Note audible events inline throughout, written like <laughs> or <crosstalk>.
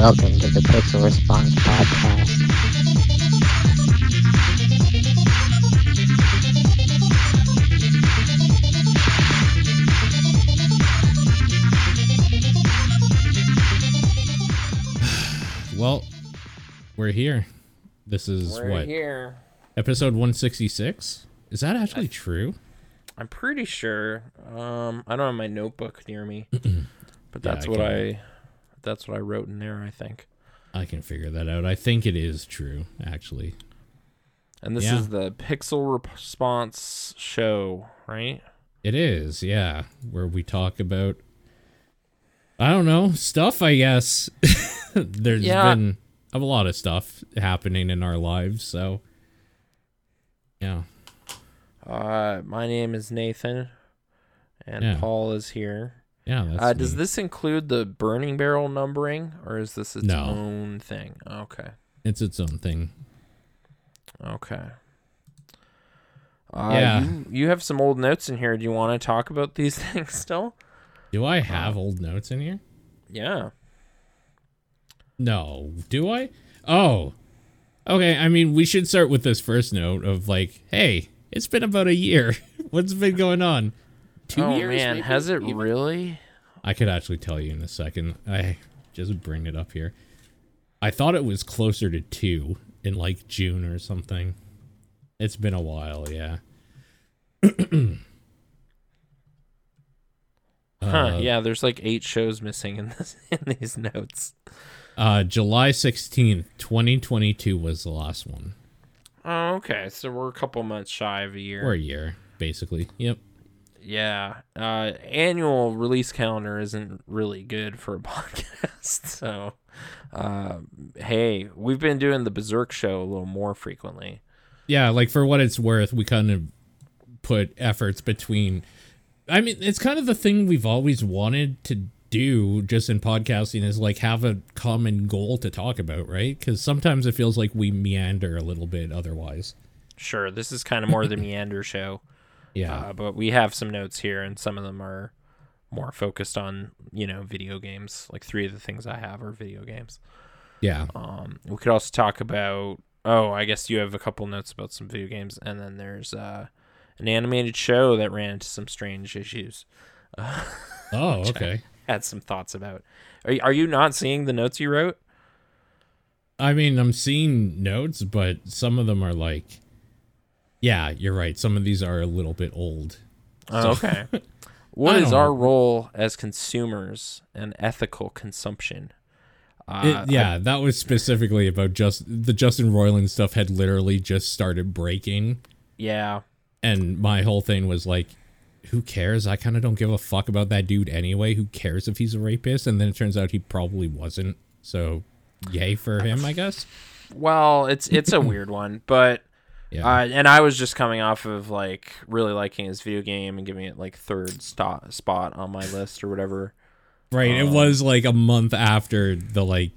Welcome to the Pixel Response Podcast. Well, we're here. This is We're what here. episode 166. Is that actually true? I'm pretty sure. Um, I don't have my notebook near me, <clears throat> but Yeah, that's I what can- I. That's what I wrote in there. I think. I can figure that out. I think it is true, actually. And this Yeah. is the Pixel Response show, right? It is, yeah, where we talk about I don't know, stuff, I guess. <laughs> There's Yeah. been a lot of stuff happening in our lives, so yeah. Uh, my name is Nathan, and Yeah. Paul is here. Yeah, that's Uh, does this include the burning barrel numbering, or is this its No. own thing? Okay. it's its own thing. Okay. Uh, Yeah. You, you have some old notes in here. Do you want to talk about these <laughs> things still? Do I have old notes in here? Yeah. No. Do I? Oh. Okay, I mean, we should start with this first note of like, hey, it's been about a year. <laughs> What's been going on? Two oh years? man, maybe? has it Even? really? I could actually tell you in a second. I just bring it up here. I thought it was closer to two in like June or something. It's been a while, yeah. <clears throat> Huh? Uh, yeah, there's like eight shows missing in this <laughs> in these notes. Uh, July 16th, 2022 was the last one. Oh, okay. So we're a couple months shy of a year. Or a year, basically. Yep. Yeah. Uh, annual release calendar isn't really good for a <laughs> podcast. So, uh, hey, we've been doing the Berserk show a little more frequently. yeah, like for what it's worth, we kind of put efforts between. I mean, it's kind of the thing we've always wanted to do just in podcasting is like have a common goal to talk about, right? Because sometimes it feels like we meander a little bit otherwise. Sure, this is kind of more the <laughs> meander show. Yeah. Uh, but we have some notes here, and some of them are more focused on you know video games. Like three of the things I have are video games. yeah. Um, we could also talk about. Oh, I guess you have a couple notes about some video games, and then there's uh, an animated show that ran into some strange issues. <laughs> Oh, okay. Had some thoughts about. Are you- are you not seeing the notes you wrote? I mean, I'm seeing notes, but some of them are like, yeah, you're right. Some of these are a little bit old. Oh, okay. <laughs> What I is our know. role as consumers and ethical consumption? Uh, It- yeah, that was specifically about just the Justin Roiland stuff had literally just started breaking. yeah. and my whole thing was like who cares i kind of don't give a fuck about that dude anyway who cares if he's a rapist and then it turns out he probably wasn't so yay for him i guess Well, it's it's a weird one, but yeah uh, and I was just coming off of like really liking his video game and giving it like third sto- spot on my list or whatever. right it was like a month after the like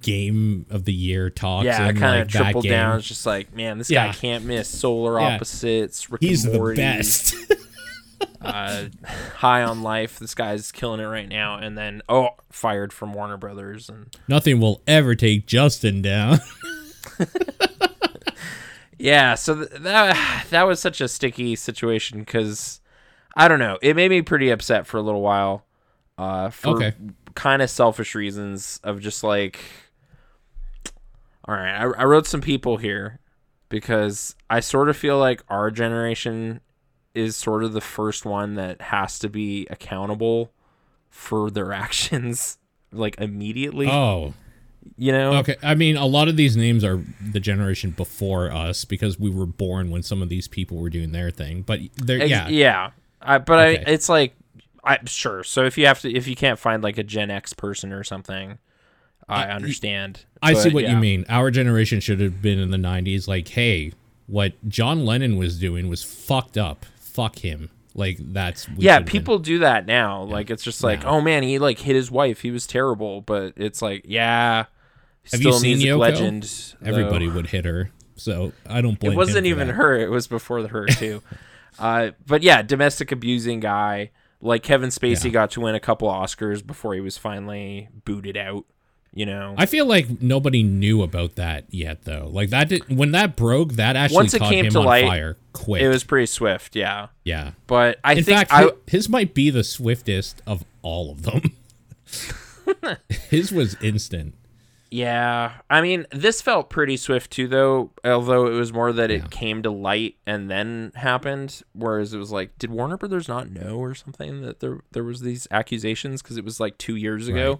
game of the year talks yeah, kind like of tripled down. It's just like, man, this Yeah. guy can't miss. Solar Yeah. opposites. Rick he's the best <laughs> Uh, high on life. This guy's killing it right now. And then oh, fired from Warner Brothers and nothing will ever take justin down <laughs> <laughs> Yeah, so th- that <sighs> that was such a sticky situation because I don't know. It made me pretty upset for a little while, uh, for Okay. kind of selfish reasons of just like, all right, I, I wrote some people here because I sort of feel like our generation is sort of the first one that has to be accountable for their <laughs> actions like immediately. oh you know, okay i mean a lot of these names are the generation before us because we were born when some of these people were doing their thing but they're yeah yeah. I, but Okay. I, it's like, i'm sure. So if you have to, if you can't find like a Gen X person or something, I understand. I see But, what yeah. you mean. Our generation should have been in the 90s like, hey, what John Lennon was doing was fucked up. Fuck him. Like that's Yeah, should've been- people do that now. Like it's just like, Yeah. oh man, he like hit his wife. He was terrible. But it's like, yeah, Have you seen Yoko? legend. though. Everybody would hit her. So I don't blame It wasn't even that. her. It was before the her too. <laughs> uh, but yeah, domestic abusing guy. Like Kevin Spacey Yeah. got to win a couple Oscars before he was finally booted out. You know, I feel like nobody knew about that yet, though. Like that did when that broke, that actually Once it caught came him to on light, fire quick. it was pretty swift. Yeah, yeah. but I In think fact, I, his might be the swiftest of all of them. <laughs> <laughs> his was instant. Yeah, I mean, this felt pretty swift too, though. Although it was more that it Yeah. came to light and then happened, whereas it was like, did Warner Brothers not know or something that there there was these accusations because it was like two years ago.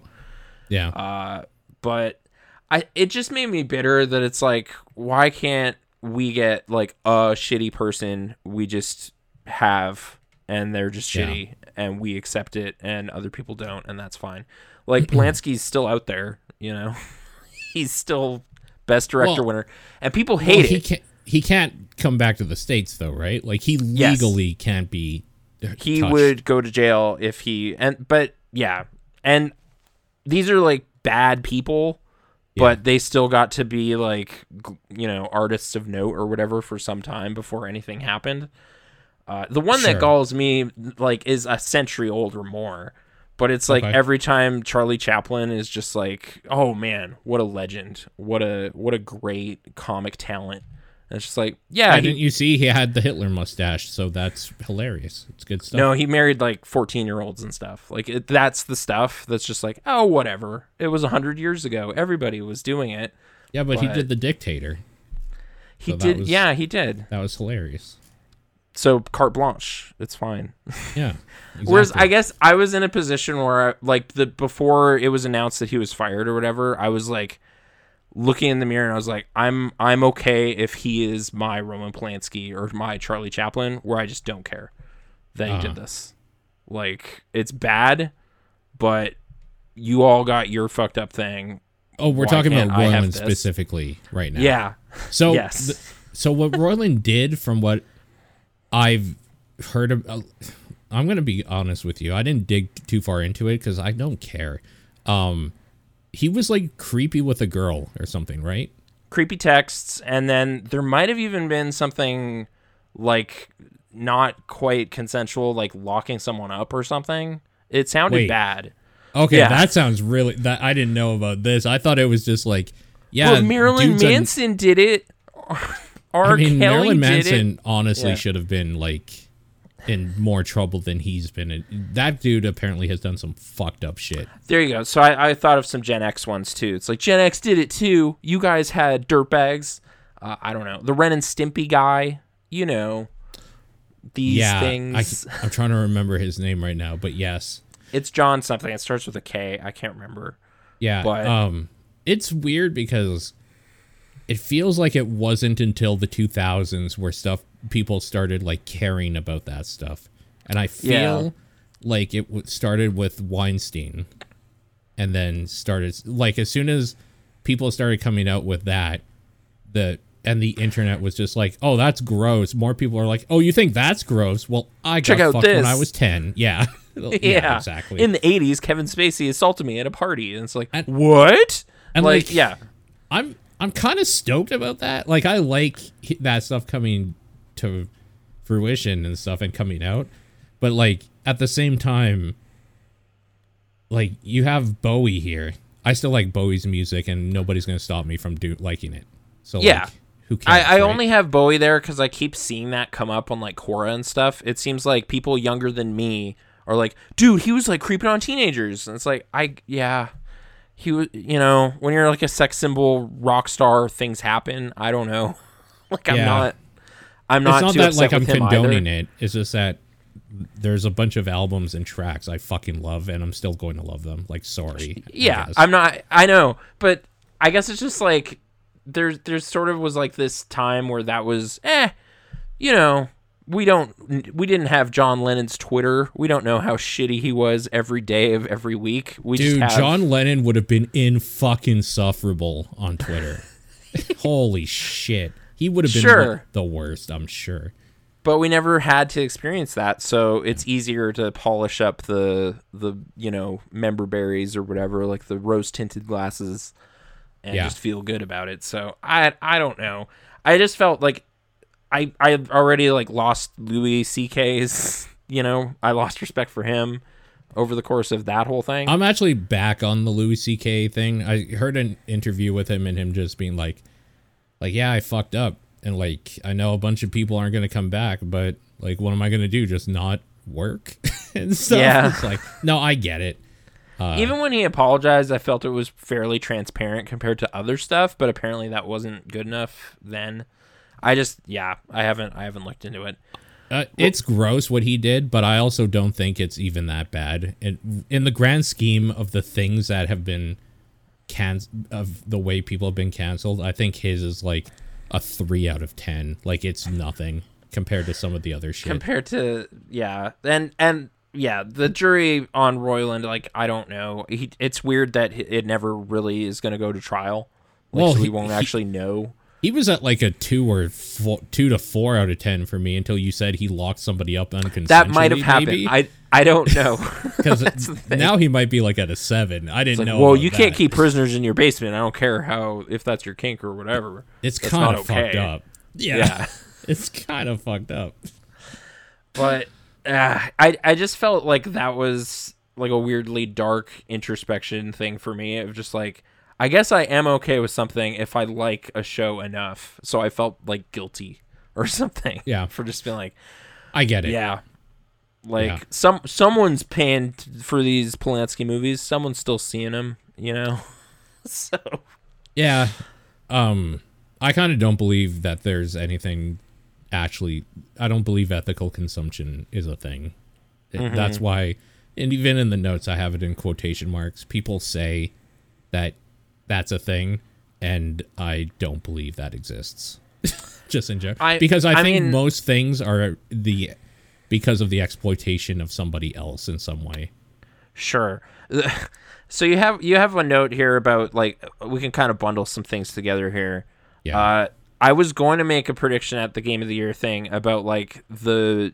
Yeah. Uh, but I it just made me bitter that it's like, why can't we get like a shitty person we just have and they're just Yeah. shitty and we accept it and other people don't and that's fine. Like <clears throat> Polanski's still out there, you know. He's still best director Well- winner and people Well, hate he it. can't. He can't come back to the states though, right? Like he Yes. legally can't be. he touched. would go to jail if he and but yeah and these are like bad people but they still got to be like you know artists of note or whatever for some time before anything happened uh, the one Sure. that galls me like is a century old or more but it's like Okay. every time charlie chaplin is just like oh man what a legend what a what a great comic talent and it's just like yeah Why he, didn't you see he had the Hitler mustache? So that's hilarious. It's good stuff. No, he married like 14 year olds and stuff. Like it, that's the stuff that's just like, oh, whatever. It was 100 years ago. Everybody was doing it. yeah, but, he did the dictator. He So did. was- Yeah, he did. That was hilarious. So carte blanche. It's fine. Yeah. <laughs> Whereas. I guess I was in a position where I, like the before it was announced that he was fired or whatever, I was like looking in the mirror and I was like, I'm I'm okay if he is my Roman Polanski or my Charlie Chaplin, where I just don't care that he Uh-huh. did this. Like it's bad, but you all got your fucked up thing. Oh, we're Why talking about Roiland specifically right now. Yeah. So Yes. th- so what <laughs> Roiland did, from what I've heard of, uh, I'm gonna be honest with you. I didn't dig too far into it because I don't care. Um, he was like creepy with a girl or something, right? creepy texts and then there might have even been something like not quite consensual like locking someone up or something it sounded Wait. bad Okay, Yeah. that sounds really. That I didn't know about this. I thought it was just like, yeah, well marilyn manson did it R. I mean, Kelly Marilyn Manson honestly Yeah. should have been like in more trouble than he's been. in. That dude apparently has done some fucked up shit. there you go so I, I thought of some gen x ones too it's like gen x did it too you guys had dirtbags uh, i don't know the ren and stimpy guy you know these yeah, things I, am trying to remember his name right now, but yes, it's john something it starts with a k i can't remember yeah. But- um, it's weird because it feels like it wasn't until the 2000s where stuff people started like caring about that stuff, and I feel Yeah. like it w- started with Weinstein, and then started like as soon as people started coming out with that, the and the internet was just like, oh, that's gross. More people are like, oh, you think that's gross? Well, I got Check out fucked when. I was ten. <laughs> <laughs> Yeah, yeah, exactly. In the '80s, Kevin Spacey assaulted me at a party, and it's like, And- what? and, like, like, yeah, I'm I'm kind of stoked about that. Like I like that stuff coming to fruition and stuff and coming out. But like at the same time like you have Bowie here. I still like Bowie's music and nobody's going to stop me from do liking it. So Yeah. like who cares? I, I right? only have Bowie there because I keep seeing that come up on like Quora and stuff. It seems like people younger than me are like, dude, he was like creeping on teenagers, and it's like, I yeah, he was, you know, when you're like a sex symbol rock star, things happen. I don't know, <laughs> like I'm Yeah. not, I'm not. It's not that like I'm condoning either. it. It's just that there's a bunch of albums and tracks I fucking love and I'm still going to love them. Like sorry. Yeah i'm not i know but i guess it's just like there's there's sort of was like this time where that was eh you know we don't we didn't have john lennon's twitter we don't know how shitty he was every day of every week we Dude, just have, John Lennon would have been in fucking sufferable on Twitter. <laughs> Holy shit. He would have been Sure. the worst, I'm sure. but we never had to experience that so it's easier to polish up the the you know member berries or whatever like the rose tinted glasses and Yeah. just feel good about it so i i don't know i just felt like i i already like lost louis ck's you know i lost respect for him over the course of that whole thing. I'm actually back on the Louis C.K. thing. I heard an interview with him and him just being like, like, yeah, I fucked up, and like, I know a bunch of people aren't gonna come back, but like, what am I gonna do? Just not work <laughs> and stuff. Yeah. It's like, no, I get it. Uh, Even when he apologized, I felt it was fairly transparent compared to other stuff, but apparently that wasn't good enough then. I just yeah, I haven't I haven't looked into it. Uh, it's gross what he did, but I also don't think it's even that bad. In, in the grand scheme of the things that have been can of the way people have been canceled, I think his is like a three out of ten. Like it's nothing compared to some of the other shit. Compared to yeah, and and yeah, the jury on Roiland, like I don't know. He, it's weird that it never really is going to go to trial. Like, Well, so we won't he- actually know. He was at like a two or four, two to four out of ten for me until you said he locked somebody up unconsensually. That might have happened. I I don't <laughs> know. because <laughs> That's the thing. now he might be like at a seven. I didn't like, know. well, you can't that. keep prisoners in your basement. I don't care how if that's your kink or whatever. It's That's kind of fucked up. Yeah, Yeah. <laughs> it's kind of fucked up. but uh, I I just felt like that was like a weirdly dark introspection thing for me. Of just like I guess I am okay with something if I like a show enough. So I felt like guilty <laughs> or something. Yeah. for just being like I get it. yeah. Like Yeah. some someone's paying t- for these Polanski movies. Someone's still seeing them, you know. <laughs> so Yeah. Um I kind of don't believe that there's anything actually I don't believe ethical consumption is a thing. It- Mm-hmm. That's why and even in the notes I have it in quotation marks. People say that that's a thing and I don't believe that exists. <laughs> Just in general. I- because I, I think mean- most things are the because of the exploitation of somebody else in some way. Sure. <laughs> So you have you have a note here about like we can kind of bundle some things together here. Yeah. Uh, I was going to make a prediction at the game of the year thing about like the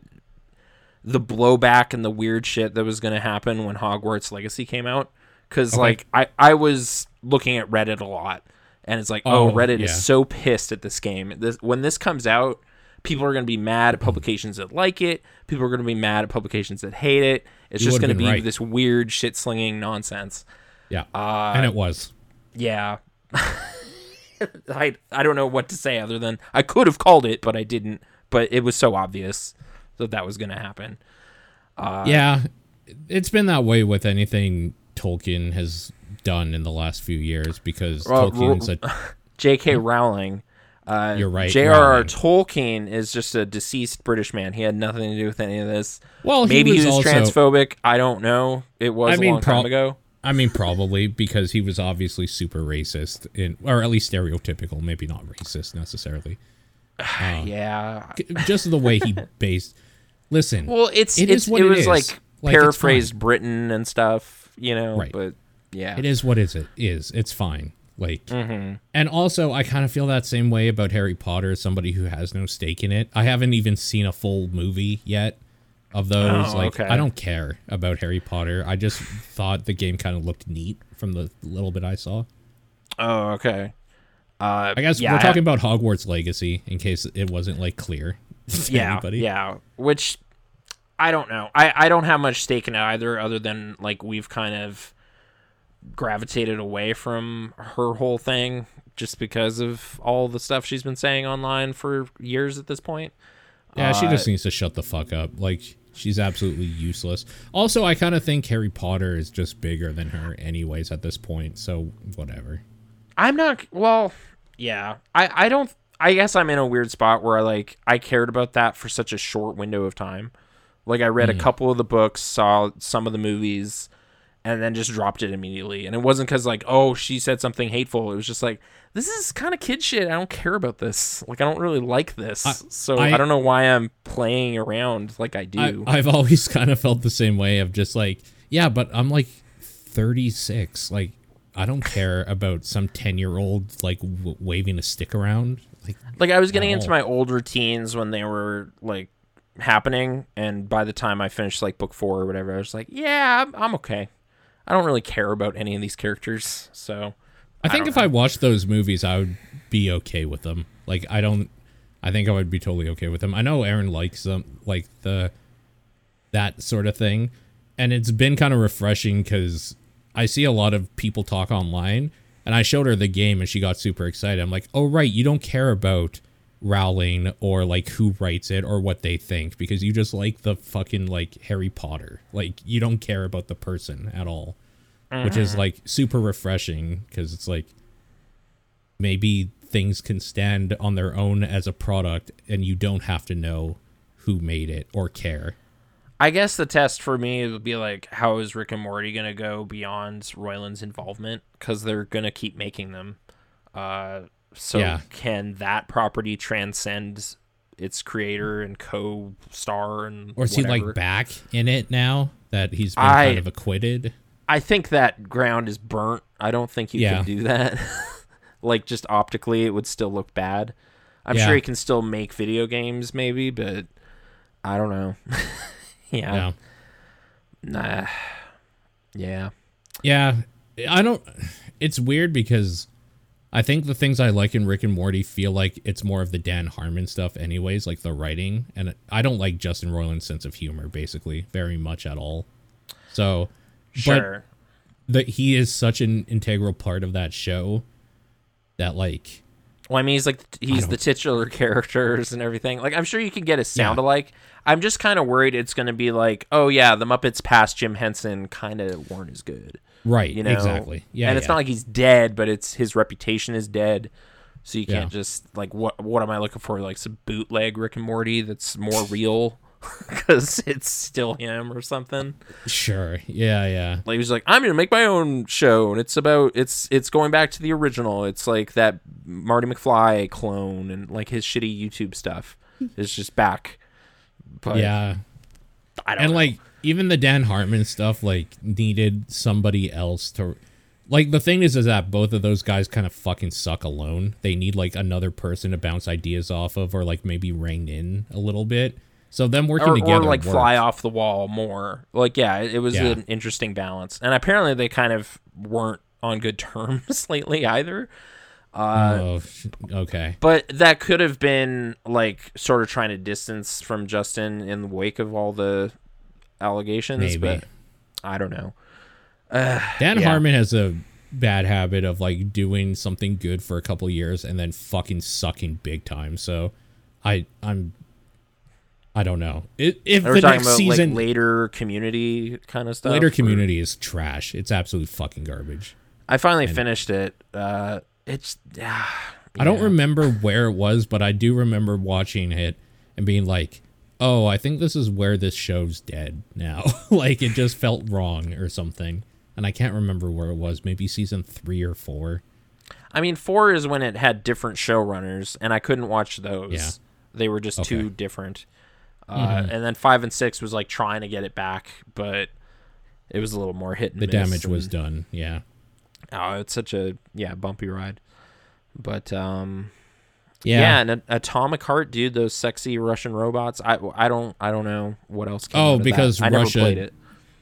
the blowback and the weird shit that was going to happen when Hogwarts Legacy came out cuz like I I was looking at Reddit a lot and it's like oh, Oh, Reddit yeah. is so pissed at this game. This when this comes out people are going to be mad at publications that like it. People are going to be mad at publications that hate it. It's You just going to be right. this weird shit slinging nonsense. yeah. Uh, and it was. Yeah. <laughs> I I don't know what to say other than I could have called it, but I didn't. But it was so obvious that that was going to happen. Uh, yeah, it's been that way with anything Tolkien has done in the last few years because Well, Tolkien's a <laughs> J.K. Rowling. Uh, You're right, J.R.R. Tolkien is just a deceased British man. He had nothing to do with any of this. well. Maybe he he was, was, also, transphobic. I don't know. It was I mean, a long time ago. I mean, probably because he was obviously super racist, in, or at least stereotypical. Maybe not racist necessarily. <sighs> yeah. Just the way he <laughs> based. Listen, Well, it's It it's is what it was like, Like, paraphrased Britain and stuff, you know. Right. But yeah, it is what is it is. It's fine. Like, Mm-hmm. and also I kind of feel that same way about Harry Potter. Somebody who has no stake in it. I haven't even seen a full movie yet of those. Oh, like, okay. I don't care about Harry Potter. I just thought the game kind of looked neat from the little bit I saw. Oh, okay. Uh, I guess yeah, we're talking about Hogwarts Legacy in case it wasn't like clear. to yeah, anybody. yeah. Which I don't know. I I don't have much stake in it either, other than like we've kind of gravitated away from her whole thing just because of all the stuff she's been saying online for years at this point. Yeah, she Uh, just needs to shut the fuck up. Like she's absolutely useless. Also, I kind of think Harry Potter is just bigger than her anyways at this point. So whatever. I'm not well, yeah. I I don't I guess I'm in a weird spot where I like I cared about that for such a short window of time. Like I read a mm-hmm. couple of the books, saw some of the movies, and then just dropped it immediately. And it wasn't cuz like, "Oh, she said something hateful." It was just like, "This is kind of kid shit. I don't care about this. Like I don't really like this." I- so I, I- don't know why I'm playing around like I do. I, I've always <laughs> kind of felt the same way of just like, yeah, but I'm like 36. Like I don't care about some 10 year old like w- waving a stick around. Like like I was getting at into my older teens when they were like happening and by the time I finished like book 4 or whatever I was like yeah I'm, I'm okay I don't really care about any of these characters so I think don't if I watched those movies, I would be okay with them. Like I don't. I think I would be totally okay with them. I know Aaron likes them, like the that sort of thing, and it's been kind of refreshing because I see a lot of people talk online, and I showed her the game, and she got super excited. I'm like, oh right, you don't care about Rowling or like who writes it or what they think because you just like the fucking like Harry Potter. Like you don't care about the person at all, which is like super refreshing because it's like maybe things can stand on their own as a product and you don't have to know who made it or care. I guess the test for me would be like, how is Rick and Morty gonna go beyond Roiland's involvement? Because they're gonna keep making them. Uh, so Yeah. can that property transcend its creator and co-star and Or is he like back in it now that he's been I- kind of acquitted? I think that ground is burnt. I don't think you Yeah. can do that. <laughs> like just optically, it would still look bad. I'm Yeah. sure he can still make video games, maybe, but I don't know. <laughs> yeah, No. nah, yeah. Yeah, I don't. It's weird because I think the things I like in Rick and Morty feel like it's more of the Dan Harmon stuff, anyways, like the writing, and I don't like Justin Roiland's sense of humor, basically, very much at all. So, Sure. but that he is such an integral part of that show that, like, Well, I mean, he's like he's the titular <laughs> characters and everything. Like, I'm sure you can get a sound Yeah. alike. I'm just kind of worried it's going to be like, oh yeah, the Muppets past Jim Henson kind of weren't as good. Right, You know, exactly, yeah, and it's yeah. not like he's dead, but it's his reputation is dead. So you can't Yeah. just like what what am I looking for? Like some bootleg Rick and Morty that's more real <laughs> because it's still him or something. sure, yeah, yeah, Like he's like, I'm gonna make my own show, and it's about it's it's going back to the original. It's like that Marty McFly clone, and like his shitty YouTube stuff is just back. But yeah. I don't and know. like even the Dan Harmon stuff like needed somebody else to like the thing is is that both of those guys kind of fucking suck alone. They need like another person to bounce ideas off of or like maybe rein in a little bit. So them working or, together or like worked. fly off the wall more. Like yeah, it, was Yeah. an interesting balance, and apparently they kind of weren't on good <laughs> terms lately either. Uh, oh, okay. But that could have been like sort of trying to distance from Justin in the wake of all the allegations. Maybe. But I don't know. <sighs> Dan yeah. Harmon has a bad habit of like doing something good for a couple years and then fucking sucking big time. So I I'm I don't know. It, if We're the next about season like later community kind of stuff. later or- community is trash. It's absolute fucking garbage. I finally finished it. Uh, it's <sighs> yeah. I don't remember where it was, but I do remember watching it and being like, "Oh, I think this is where this show's dead now." <laughs> like it just felt wrong or something. And I can't remember where it was. Maybe season 3 or 4. I mean, four is when it had different showrunners, and I couldn't watch those. Yeah. They were just Okay. too different. Uh, And then five and six was like trying to get it back, but it was a little more hit and The damage was done. Yeah. Oh, it's such a yeah bumpy ride. But um, Yeah. yeah, and a- Atomic Heart, dude, those sexy Russian robots. I I don't I don't know what else. Came Oh, out of that. because I Russia- never played it.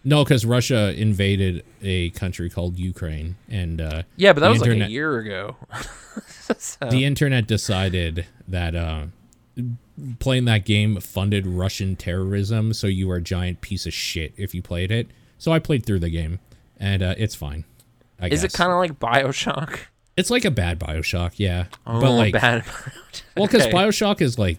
No, because Russia invaded a country called Ukraine, and uh, Yeah, but that was like a year ago. <laughs> So- the internet decided that uh, playing that game funded Russian terrorism, so you were a giant piece of shit if you played it. So I played through the game, and uh, it's fine. I is it kind of like Bioshock? It's like a bad Bioshock, yeah. Oh, but like, bad. <laughs> well, because Okay. Bioshock is like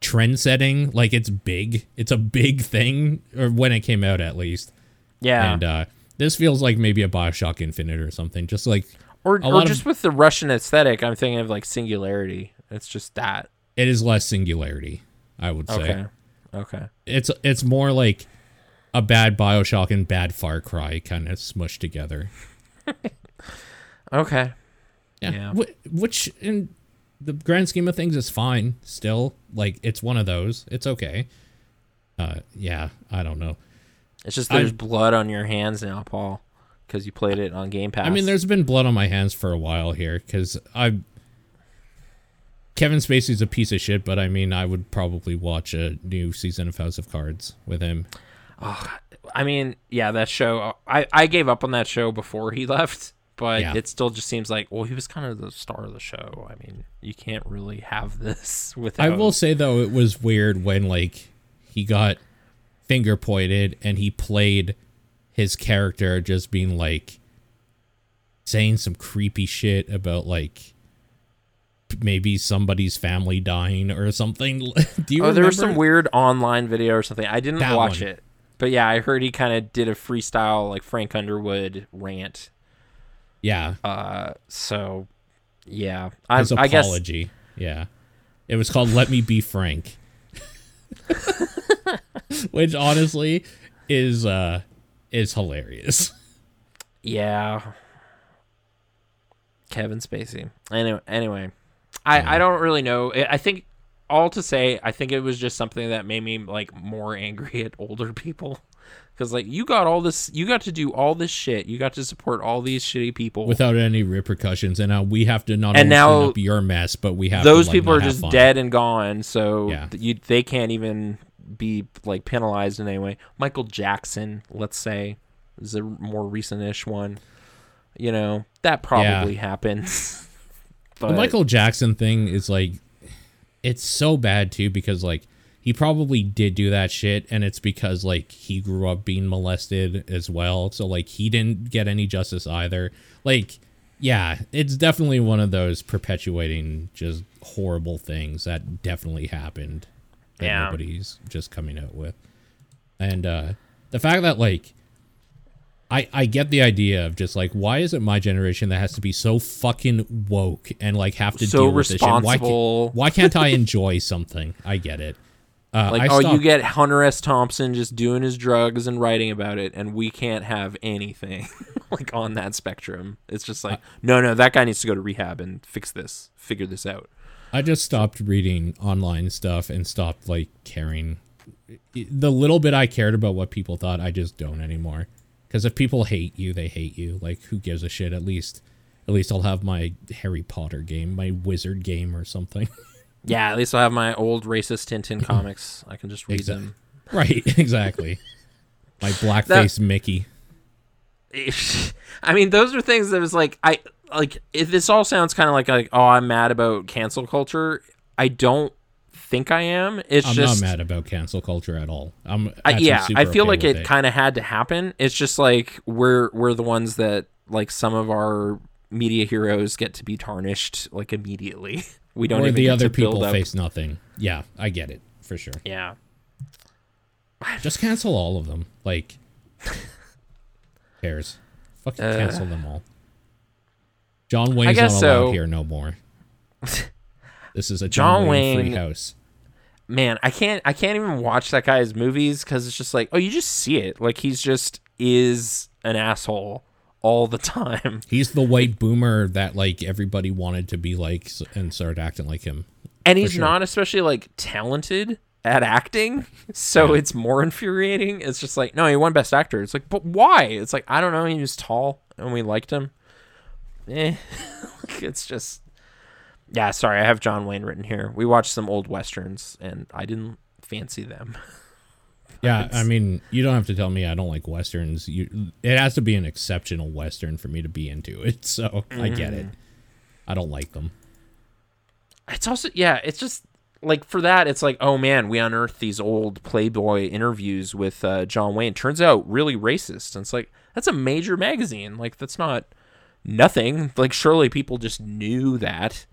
trend setting, like it's big. It's a big thing, or when it came out at least. yeah, And uh, this feels like maybe a Bioshock Infinite or something. Just like or or lot of- just with the Russian aesthetic, I'm thinking of like Singularity. It's just that. it is less singularity, I would say. Okay. Okay. It's it's more like a bad Bioshock and bad Far Cry kind of smushed together. <laughs> Okay. Yeah. Yeah. Wh- which in the grand scheme of things is fine still. Like it's one of those. It's okay. Uh yeah, I don't know. It's just I- there's blood on your hands now, Paul, because you played it on Game Pass. I mean there's been blood on my hands for a while here cuz I Kevin Spacey's a piece of shit, but I mean I would probably watch a new season of House of Cards with him. Oh, I mean, yeah, that show. I I gave up on that show before he <laughs> left, but Yeah. it still just seems like well, he was kind of the star of the show. I mean, you can't really have <laughs> this without. I will say though, it was weird when like he got finger pointed and he played his character just being like saying some creepy shit about like maybe somebody's family dying or something. <laughs> Do you oh, there was some weird online video or something. I didn't That watch one. it, but yeah, I heard he kind of did a freestyle like Frank Underwood rant. Yeah, Uh, so yeah, I, his I guess apology. Yeah. It was called Let Me Be Frank. <laughs> Which honestly is uh is hilarious. yeah. Kevin Spacey. Anyway, anyway, I I don't really know. I think all to say, I think it was just something that made me like more <laughs> angry at older people. Because like you got all this, you got to do all this shit. You got to support all these shitty people. Without any repercussions. And now we have to not And only now clean up your mess, but we have those to, like, people are just fun. dead and gone so Yeah. you they can't even be like penalized in any way michael jackson let's say is a more recent-ish one you know that probably happens <laughs> but The Michael Jackson thing is like it's so bad too because like he probably did do that shit and it's because like he grew up being molested as well. So like he didn't get any justice either. Like yeah, it's definitely one of those perpetuating just horrible things that definitely happened that Yeah. nobody's just coming out with. And uh the fact that like I, I get the idea of just like why is it my generation that has to be so fucking woke and like have to So deal with this shit? Why, responsible. can't, why can't I enjoy something? I get it. Uh, like I oh you get hunter s thompson just doing his drugs and writing about it and we can't have anything <laughs> like on that spectrum it's just like no no that guy needs to go to rehab and fix this figure this out I just stopped reading online stuff and stopped like caring. The little bit I cared about what people thought, I just don't anymore. Because if people hate you, they hate you. Like who gives a shit? At least, at least I'll have my Harry Potter game, my wizard game, or something. <laughs> yeah at least i'll have my old racist tintin comics i can just read Exact- them right? <laughs> Exactly. My blackface Mickey. <laughs> I mean, those are things that was like I like. If this all sounds kind of like like oh, I'm mad about cancel culture. I don't think I am. It's I'm just not mad about cancel culture at all. I'm I, yeah. I feel okay like with it, kind of had to happen. It's just like we're we're the ones that like some of our media heroes get to be tarnished like immediately. <laughs> We don't or even the other people face nothing. Yeah, I get it for sure. Yeah. Just cancel all of them. Like, <laughs> cares? Fucking Uh, cancel them all. John Wayne's not allowed so. here no more. <laughs> This is a John John, Wayne, free Wayne- house. man i can't i can't even watch that guy's movies because it's just like oh you just see it like he's just is an asshole all the time. <laughs> He's the white boomer that like everybody wanted to be like and started acting like him. and he's sure. not especially like talented at acting <laughs> so it's more infuriating. It's just like no he won best actor. It's like but why? It's like i don't know he was tall and we liked him. Eh. <laughs> it's just yeah sorry i have john wayne written here. We watched some old westerns and i didn't fancy them Yeah, I mean, you don't have to tell me I don't like westerns. You, it has to be an exceptional western for me to be into it. <laughs> So I get it. I don't like them. it's also yeah it's just like for that it's like oh man we unearthed these old playboy interviews with uh, john wayne turns out really racist and it's like that's a major magazine like that's not nothing like surely people just knew that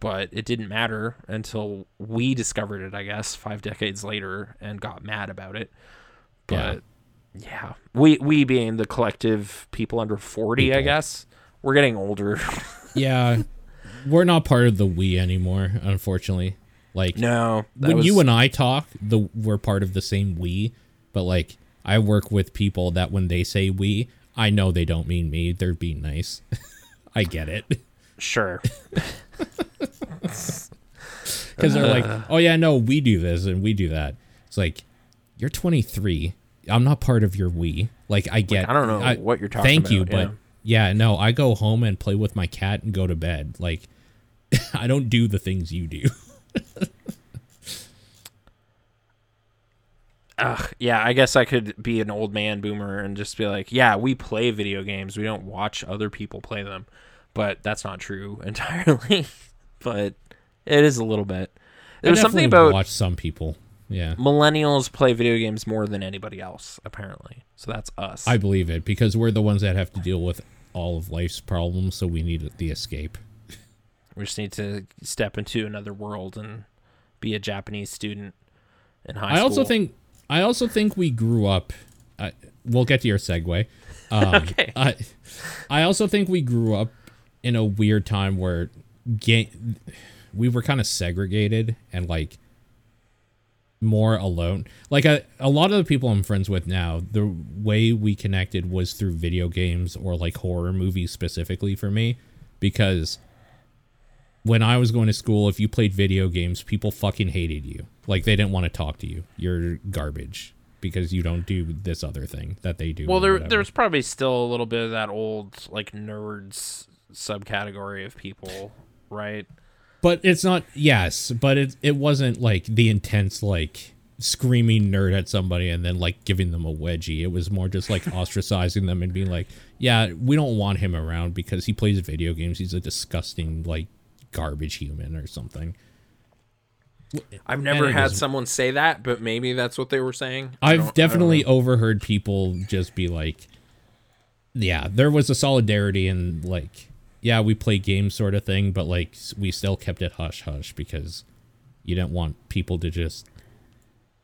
but it didn't matter until we discovered it i guess five decades later and got mad about it but yeah, we we being the collective people under 40 i guess we're getting older <laughs> Yeah, we're not part of the we anymore, unfortunately. Like no when was- you and I talk, the we're part of the same we, but like I work with people that when they say we, I know they don't mean me. They're being nice. <laughs> I get it. Sure <laughs> Because they're like, uh. oh yeah, no, we do this and we do that. It's like, you're 23. I'm not part of your we. Like I get. I don't know what you're talking Thank you, about, but yeah, no, I go home and play with my cat and go to bed. Like, <laughs> I don't do the things you do. <laughs> Ugh, yeah, I guess I could be an old man boomer and just be like, yeah, we play video games. We don't watch other people play them. But that's not true <laughs> entirely. but it is a little bit. There I was something about watch some people. Yeah. Millennials play video games more than anybody else, apparently. So that's us. I believe it because we're the ones that have to deal with all of life's problems, so we need the escape. <laughs> we just need to step into another world and be a Japanese student in high I school. also think I also think we grew up. Uh, we'll get to your segue. <laughs> Um, Okay. I I also think we grew up in a weird time where ga- we were kind of segregated and like more alone. Like a, a lot of the people I'm friends with now, the way we connected was through video games or like horror movies specifically for me because when I was going to school, if you played video games, people fucking hated you. Like they didn't want to talk to you. You're garbage because you don't do this other thing that they do. Well, there there's probably still a little bit of that old like nerds subcategory of people, right? but it's not. Yes, but it it wasn't like the intense like screaming nerd at somebody and then like giving them a wedgie. It was more just like <laughs> ostracizing them and being like, yeah, we don't want him around because he plays video games. He's a disgusting like garbage human or something. I've never had is- someone say that, but maybe that's what they were saying. I don't- I I've definitely overheard people just be like, yeah, there was a solidarity and like, yeah, we play games sort of thing, but like we still kept it hush hush because you didn't want people to just,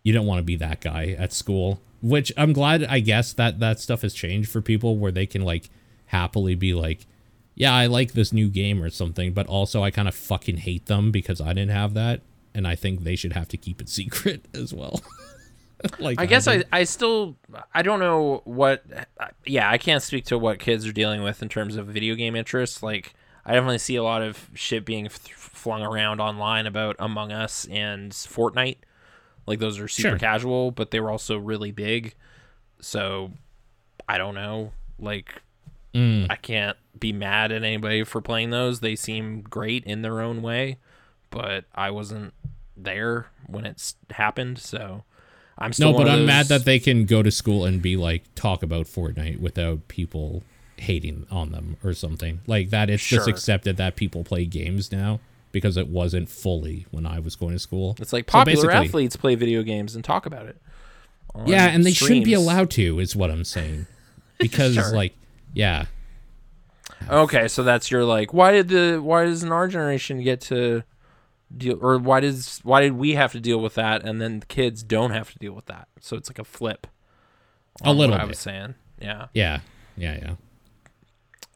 you don't want to be that guy at school. Which I'm glad, I guess that that stuff has changed for people where they can like happily be like, yeah, I like this new game or something, but also I kind of fucking hate them because I didn't have that, and I think they should have to keep it <laughs> secret as well. <laughs> like I guess. I, I still I don't know what yeah I can't speak to what kids are dealing with in terms of video game interests like I definitely see a lot of shit being f- flung around online about Among Us and Fortnite like those are super Sure. casual but they were also really big so I don't know like Mm. I can't be mad at anybody for playing those they seem great in their own way but I wasn't there when it's happened so I'm still No, but I'm mad that they can go to school and be like talk about Fortnite without people hating on them or something like that. It's just accepted that people play games now because it wasn't fully when I was going to school. It's like popular basically- athletes play video games and talk about it. Yeah, and they shouldn't be allowed to. Is what I'm saying <laughs> because Sure. like yeah, Okay, so that's your like. Why did the why doesn't our generation get to deal, or why does why did we have to deal with that, and then the kids don't have to deal with that? So it's like a flip. A little I was saying. Yeah. yeah, yeah, yeah.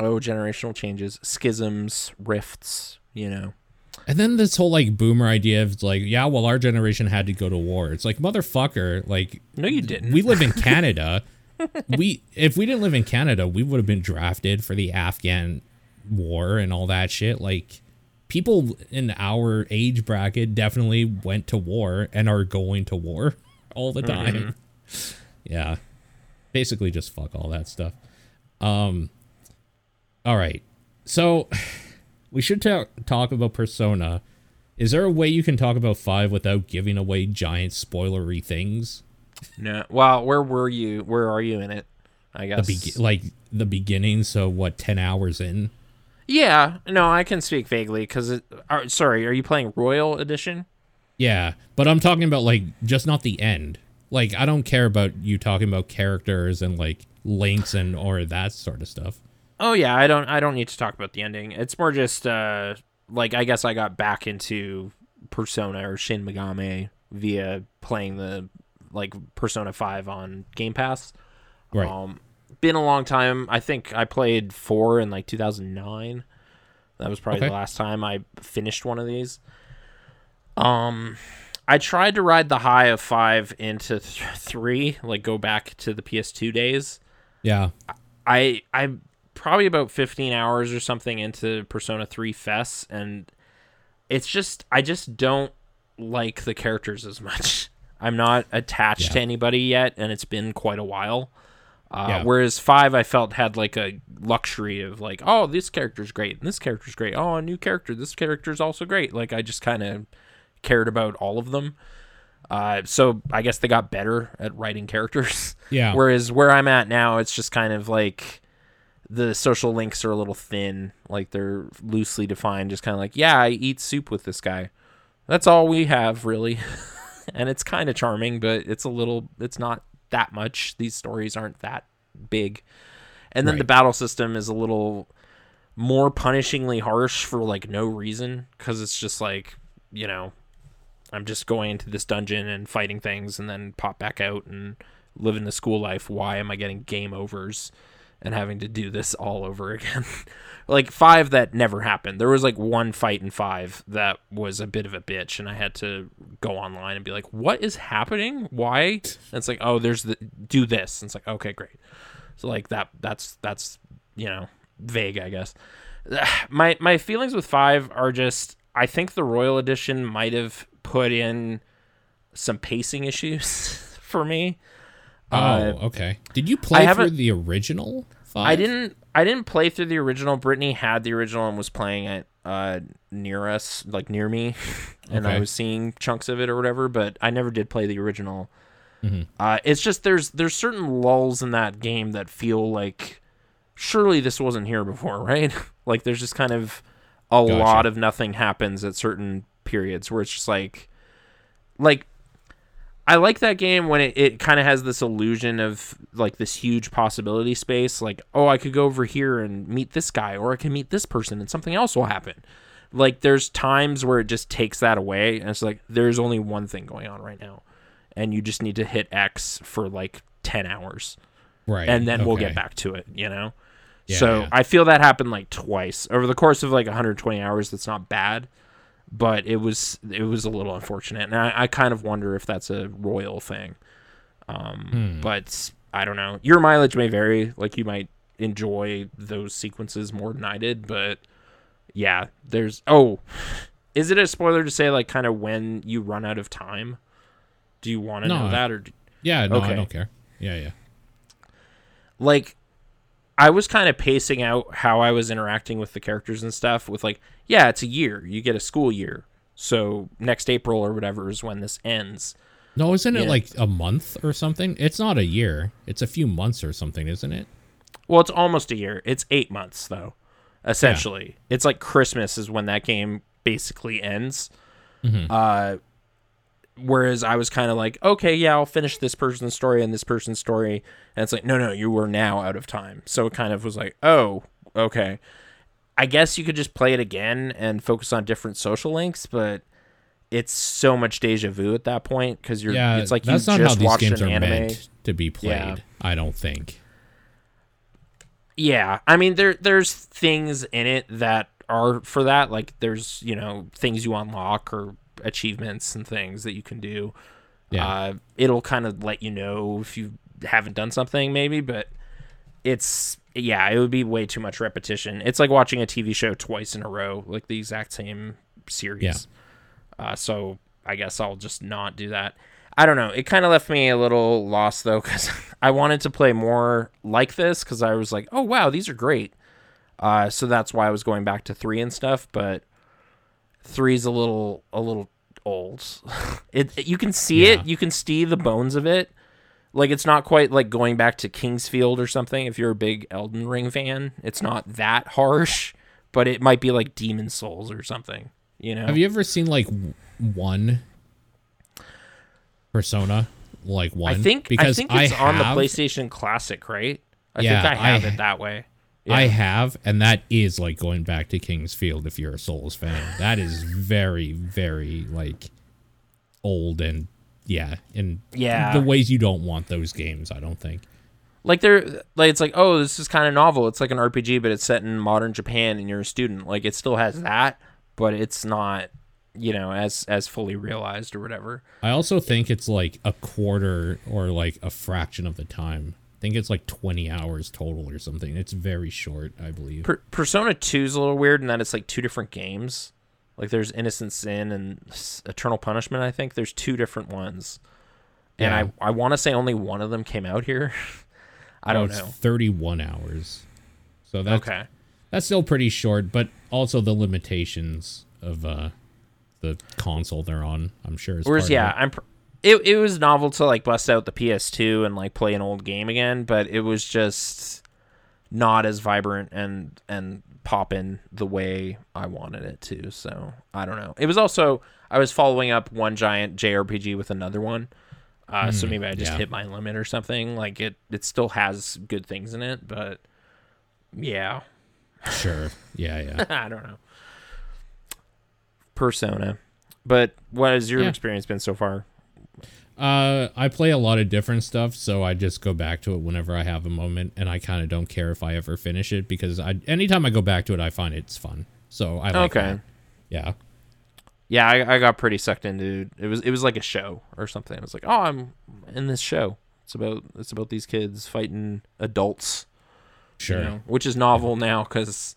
Oh, generational changes, schisms, rifts. You know. And then this whole like boomer idea of like, yeah, well, our generation had to go to war. It's like motherfucker, like No, you didn't. we live in <laughs> Canada. we if we didn't live in Canada, we would have been drafted for the Afghan war and all that shit. Like people in our age bracket definitely went to war and are going to war <laughs> all the time. Yeah. Basically just fuck all that stuff. Um all right. So <sighs> we should ta- talk about Persona. Is there a way you can talk about 5 without giving away giant spoilery things? no. Well, where were you? Where are you in it? I the guess. be- like the beginning so what 10 hours in yeah. No, I can speak vaguely because. Sorry, are you playing Royal Edition? yeah but i'm talking about like just not the end like i don't care about you talking about characters and like links and or that sort of stuff Oh yeah, I don't I don't need to talk about the ending. It's more just uh like I guess I got back into Persona or Shin Megami via playing the like Persona 5 on Game Pass. right Um been a long time. I think I played 4 in like 2009. That was probably Okay. the last time I finished one of these. Um I tried to ride the high of 5 into th- 3, like go back to the PS2 days. yeah I I'm probably about 15 hours or something into Persona 3 FES and it's just I just don't like the characters as much. <laughs> I'm not attached Yeah. to anybody yet and it's been quite a while. Uh, Yeah. Whereas five, I felt had like a luxury of like, oh, this character's great, and this character's great. Oh, a new character, this character's also great. Like I just kind of cared about all of them. Uh, so I guess they got better at writing characters. <laughs> Yeah. Whereas where I'm at now, it's just kind of like the social links are a little thin. Like they're loosely defined. Just kind of like, yeah, I eat soup with this guy. That's all we have, really. <laughs> and it's kind of charming, but it's a little it's not that much. These stories aren't that big. And then Right. the battle system is a little more punishingly harsh for like no reason cuz it's just like, you know, I'm just going into this dungeon and fighting things and then pop back out and living the school life. Why am I getting game overs and having to do this all over <laughs> again? like five that never happened. There was like one fight in five that was a bit of a bitch, and I had to go online and be like, "What is happening? Why?" And it's like, "Oh, there's the do this." And it's like, "Okay, great." So like that that's that's you know vague, I guess. <sighs> My my feelings with five are just I think the Royal Edition might have put in some pacing issues <laughs> for me. Oh, Uh, okay. Did you play through the original? Five? I didn't. I didn't play through the original. Brittany had the original and was playing it uh, near us, like near me, <laughs> and I was seeing chunks of it or whatever. But I never did play the original. Uh, it's just there's there's certain lulls in that game that feel like surely this wasn't here before, <laughs> right? like there's just kind of a Gotcha. lot of nothing happens at certain periods where it's just like like I like that game when it, it kind of has this illusion of like this huge possibility space. Like, oh, I could go over here and meet this guy, or I can meet this person and something else will happen. Like, there's times where it just takes that away, and it's like, there's only one thing going on right now. And you just need to hit X for like 10 hours, Right. and then we'll get back to it, you know? Yeah, so yeah. I feel that happened like twice over the course of like 120 hours. That's not bad, but it was it was a little unfortunate, and I, I kind of wonder if that's a royal thing. Um, Hmm. But I don't know. Your mileage may vary. Like you might enjoy those sequences more than I did, but yeah, there's oh, is it a spoiler to say like kind of when you run out of time? Do you want to No, know that or? do- Yeah, no, Okay. I don't care. Yeah, yeah. like I was kind of pacing out how I was interacting with the characters and stuff with like, yeah, it's a year. You get a school year. So next April or whatever is when this ends. No, isn't it Yeah. like a month or something? It's not a year. It's a few months or something, isn't it? Well, it's almost a year. It's 8 months though. Essentially. It's like Christmas is when that game basically ends. Uh whereas I was kind of like, okay, yeah, I'll finish this person's story and this person's story. And it's like, no, no, you were now out of time. So it kind of was like, oh, okay. I guess you could just play it again and focus on different social links, but it's so much deja vu at that point because you're. Yeah, it's like you not just how these watched games an are anime. meant to be played. Yeah. I don't think. Yeah, I mean there there's things in it that are for that. Like there's you know things you unlock or achievements and things that you can do. Yeah. Uh, it'll kind of let you know if you haven't done something maybe, but it's yeah, it would be way too much repetition. It's like watching a TV show twice in a row, like the exact same series. Yeah. Uh, so I guess I'll just not do that. I don't know. It kind of left me a little lost though, because <laughs> I wanted to play more like this because I was like, oh wow, these are great. Uh, so that's why I was going back to three and stuff. But three's a little a little old. <laughs> it, you can see Yeah. it. You can see the bones of it. Like it's not quite like going back to King's Field or something. If you're a big Elden Ring fan, it's not that harsh, but it might be like Demon's Souls or something. You know? Have you ever seen like one Persona, like one? I think because I think it's on the PlayStation Classic, right? I Yeah, think I have I it that way. I have, and that is like going back to King's Field. If you're a Souls fan, that is very, very like old and yeah, and Yeah. the ways you don't want those games. I don't think. Like they're like it's like oh this is kind of novel. It's like an RPG, but it's set in modern Japan, and you're a student. Like it still has that, but it's not you know as as fully realized or whatever. I also think it's like a quarter or like a fraction of the time. I think it's like 20 hours total or something. It's very short, I believe. Per- Persona 2 is a little weird in that it's like two different games. Like there's Innocent Sin and Eternal Punishment. I think there's two different ones, and Yeah. I I want to say only one of them came out here. <laughs> I don't it's know. 31 hours. So that's Okay. that's still pretty short, but also the limitations of uh the console they're on, I'm sure is Whereas, yeah, it. I'm. Pr- it it was novel to like bust out the PS2 and like play an old game again, but it was just not as vibrant and and pop in the way I wanted it to. So I don't know. It was also I was following up one giant JRPG with another one. Uh, so maybe I just yeah. hit my limit or something. Like it, it still has good things in it, but yeah, Sure. Yeah, yeah. <laughs> I don't know. Persona, but what has your Yeah. experience been so far? Uh, I play a lot of different stuff, so I just go back to it whenever I have a moment, and I kind of don't care if I ever finish it because I anytime I go back to it, I find it's fun. So I like Okay. that. Yeah. Yeah, I, I got pretty sucked into it. Was it was like a show or something. I was like, oh, I'm in this show. It's about it's about these kids fighting adults. you Sure. know, which is novel now because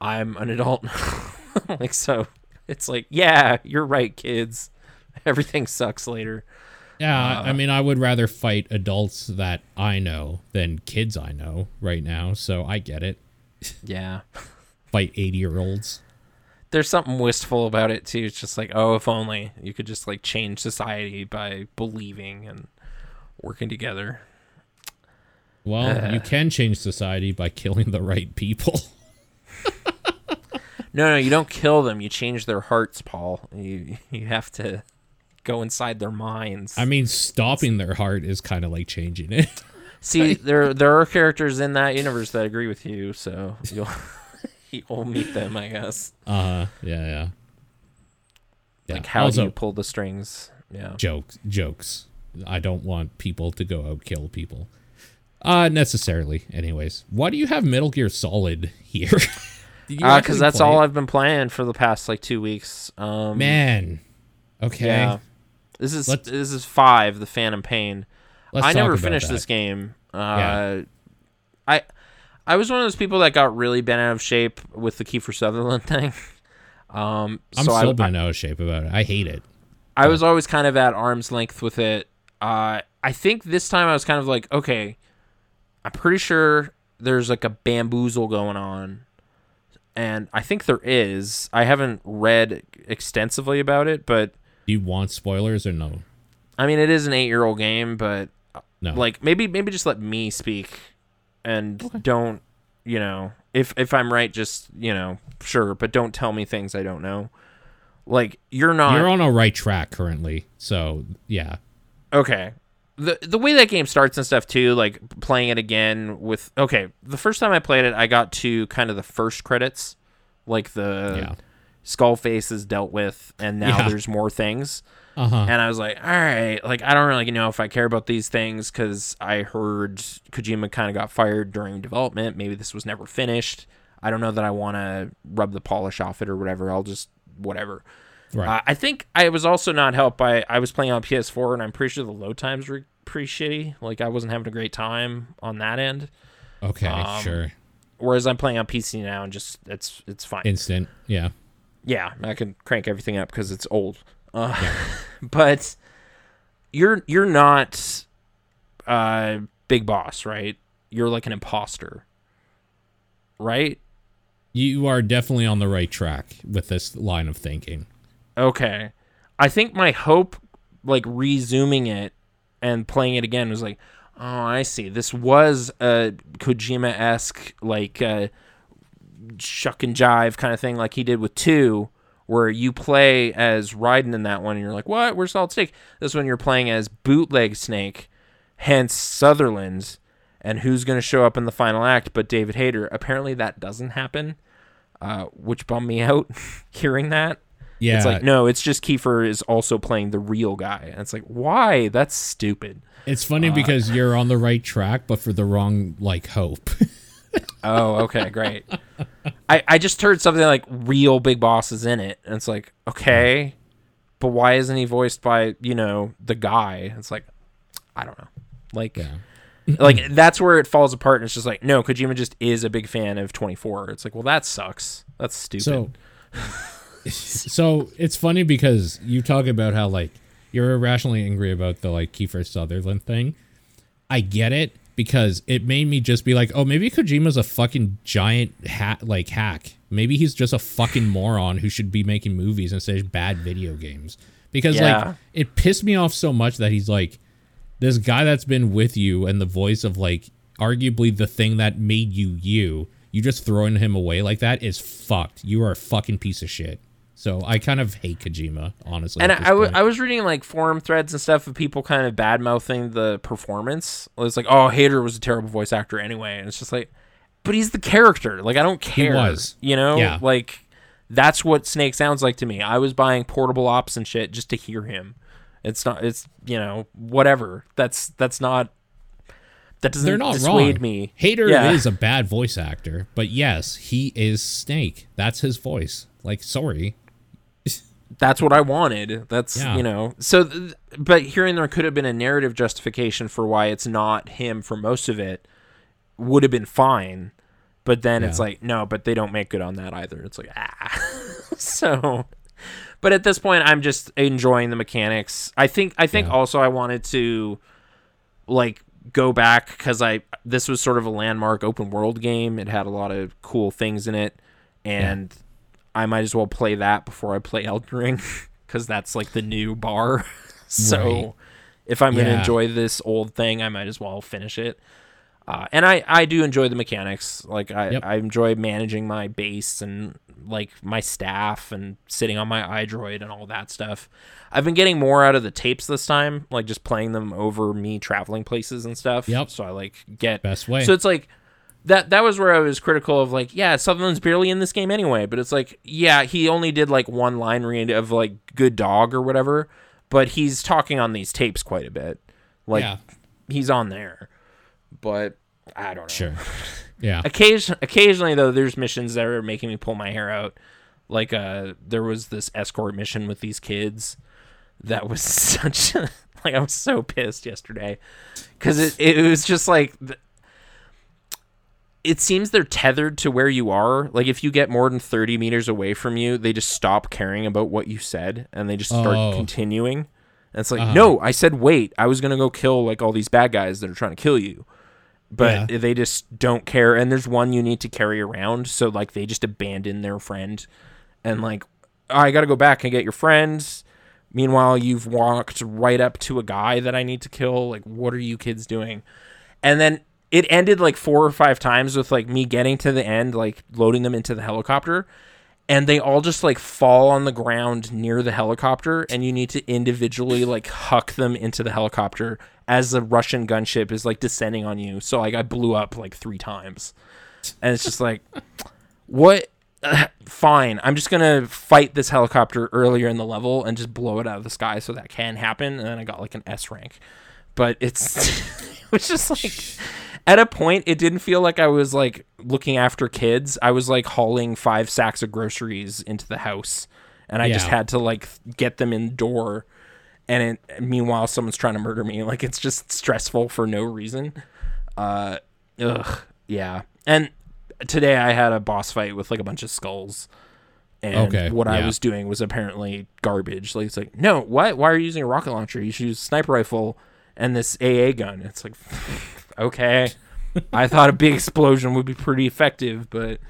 I'm an adult. <laughs> like so, it's like, yeah, you're right, kids. Everything sucks later. Yeah, Uh, I mean, I would rather fight adults that I know than kids I know right now, so I get it. Yeah, Fight 80 year olds. there's something wistful about it too. It's just like, oh, if only you could just like change society by believing and working together. Well, Uh. you can change society by killing the right people. <laughs> No, no, you don't kill them. You change their hearts, Paul. You you have to go inside their minds. I mean, stopping their heart is kind of like changing it. <laughs> See, there there are characters in that universe that agree with you, so you'll <laughs> you'll meet them, I guess. Uh, yeah, yeah. Yeah. Like how also, do you pull the strings? Yeah. jokes, jokes. I don't want people to go out kill people. Uh, necessarily. Anyways, why do you have Metal Gear Solid here? <laughs> Did you Uh, because that's all it? I've been playing for the past like two weeks. Um, Man. Okay. yeah. This is Let's- this is five, the Phantom Pain. I never finished that. this game. Uh, Yeah. I I was one of those people that got really bent out of shape with the Kiefer Sutherland <laughs> thing. Um, I'm so still I, bent out of shape about it. I hate it. I was always kind of at arm's length with it. Uh, I think this time I was kind of like, okay, I'm pretty sure there's like a bamboozle going on. And I think there is. I haven't read extensively about it, but Do you want spoilers or no? I mean, it is an eight year old game, but No. like maybe maybe just let me speak and don't you know if if I'm right, just you know sure, but don't tell me things I don't know. Like you're not You're on a right track currently. So, yeah. Okay. The the way that game starts and stuff too, like playing it again with okay, the first time I played it, I got to kind of the first credits, like the Yeah. Skull face is dealt with, and now Yeah. there's more things. Uh-huh. And I was like, all right, like I don't really know if I care about these things because I heard Kojima kind of got fired during development. Maybe this was never finished. I don't know that I want to rub the polish off it or whatever. I'll just whatever. Right. Uh, I think I was also not helped by I was playing on PS4 and I'm pretty sure the load times were pretty shitty. Like I wasn't having a great time on that end. okay, um, sure. Whereas I'm playing on PC now and just it's it's fine. Instant. Yeah. Yeah, I can crank everything up because it's old. Uh, <laughs> but you're you're not uh big boss, right? You're like an imposter, right? You are definitely on the right track with this line of thinking. Okay. I think my hope, like resuming it and playing it again, was like, oh, I see. This was a Kojima esque, like, uh, shuck and jive kind of thing, like he did with two, where you play as Raiden in that one, and you're like, what? Where's Solid Snake? This one you're playing as Bootleg Snake, hence Sutherland. And who's going to show up in the final act but David Hayter? Apparently that doesn't happen, uh, which bummed me <laughs> out hearing that. Yeah. It's like no, it's just Kiefer is also playing the real guy. And it's like, why? That's stupid. It's funny uh, because you're on the right track, but for the wrong like hope. <laughs> Oh, okay, great. I I just heard something like real big bosses in it, and it's like, okay, but why isn't he voiced by you know the guy? It's like, I don't know, like. yeah. Like that's where it falls apart, and it's just like no, Kojima just is a big fan of 24. It's like, well, that sucks. That's stupid. So, <laughs> so it's funny because you talk about how like you're irrationally angry about the like Kiefer Sutherland thing. I get it because it made me just be like, oh, maybe Kojima's a fucking giant hat like hack. Maybe he's just a fucking moron who should be making movies instead of bad video games. Because Yeah. like it pissed me off so much that he's like this guy that's been with you and the voice of like arguably the thing that made you you, you just throwing him away like that is fucked. You are a fucking piece of shit. So I kind of hate Kojima, honestly. And I, this I, w- point. I was reading like forum threads and stuff of people kind of bad mouthing the performance. It was like, oh, Hayter was a terrible voice actor anyway. And it's just like, but he's the character. Like, I don't care. was. You know? Yeah. Like, that's what Snake sounds like to me. I was buying portable ops and shit just to hear him. It's not, it's, you know, whatever. That's, that's not, that doesn't They're not dissuade wrong. me. Hayter Yeah. is a bad voice actor, but yes, he is Snake. That's his voice. Like, sorry. That's what I wanted. That's Yeah. you know. So, th- but hearing there could have been a narrative justification for why it's not him for most of it would have been fine. But then it's like no, but they don't make good on that either. It's like ah. <laughs> so, but at this point, I'm just enjoying the mechanics. I think. I think Yeah. also I wanted to like go back because I this was sort of a landmark open world game. It had a lot of cool things in it, and I might as well play that before I play Elden Ring <laughs> because that's like the new bar. <laughs> so Right. if I'm gonna enjoy this old thing, I might as well finish it. Uh, and I, I do enjoy the mechanics. Like I, Yep. I enjoy managing my base and like my staff and sitting on my iDroid and all that stuff. I've been getting more out of the tapes this time, like just playing them over me traveling places and stuff. Yep. So I like get Best way. So it's like that that was where I was critical of like, yeah, Sutherland's barely in this game anyway, but it's like, yeah, he only did like one line read of like good dog or whatever, but he's talking on these tapes quite a bit. Like yeah, he's on there. But I don't know. sure. Yeah. <laughs> Occasion occasionally though there's missions that are making me pull my hair out. Like uh there was this escort mission with these kids that was <laughs> such a like I was so pissed yesterday cuz it it was just like it seems they're tethered to where you are. Like if you get more than 30 meters away from you, they just stop caring about what you said and they just start Oh. continuing. And it's like, Uh-huh. "No, I said wait. I was going to go kill like all these bad guys that are trying to kill you." But Yeah. they just don't care and there's one you need to carry around, so like they just abandon their friend and like "Oh, I got to go back and get your friends. Meanwhile, you've walked right up to a guy that I need to kill. Like, what are you kids doing? And then it ended like four or five times with like me getting to the end, like loading them into the helicopter, and they all just like fall on the ground near the helicopter, and you need to individually like huck them into the helicopter as the Russian gunship is like descending on you. So like I blew up like three times, and it's just like, <laughs> what? <sighs> fine. I'm just gonna fight this helicopter earlier in the level and just blow it out of the sky so that can happen. And then I got like an S rank, but it's <laughs> it was just like at a point it didn't feel like I was like looking after kids. I was like hauling five sacks of groceries into the house, and I just had to like get them in door. And it, meanwhile, someone's trying to murder me. <laughs> Like it's just stressful for no reason. Uh, ugh, yeah. And today I had a boss fight with like a bunch of skulls. And Okay, what I was doing was apparently garbage. Like it's like, no, what? Why are you using a rocket launcher? You should use a sniper rifle and this AA gun. It's like, <laughs> okay. I thought a big explosion would be pretty effective, but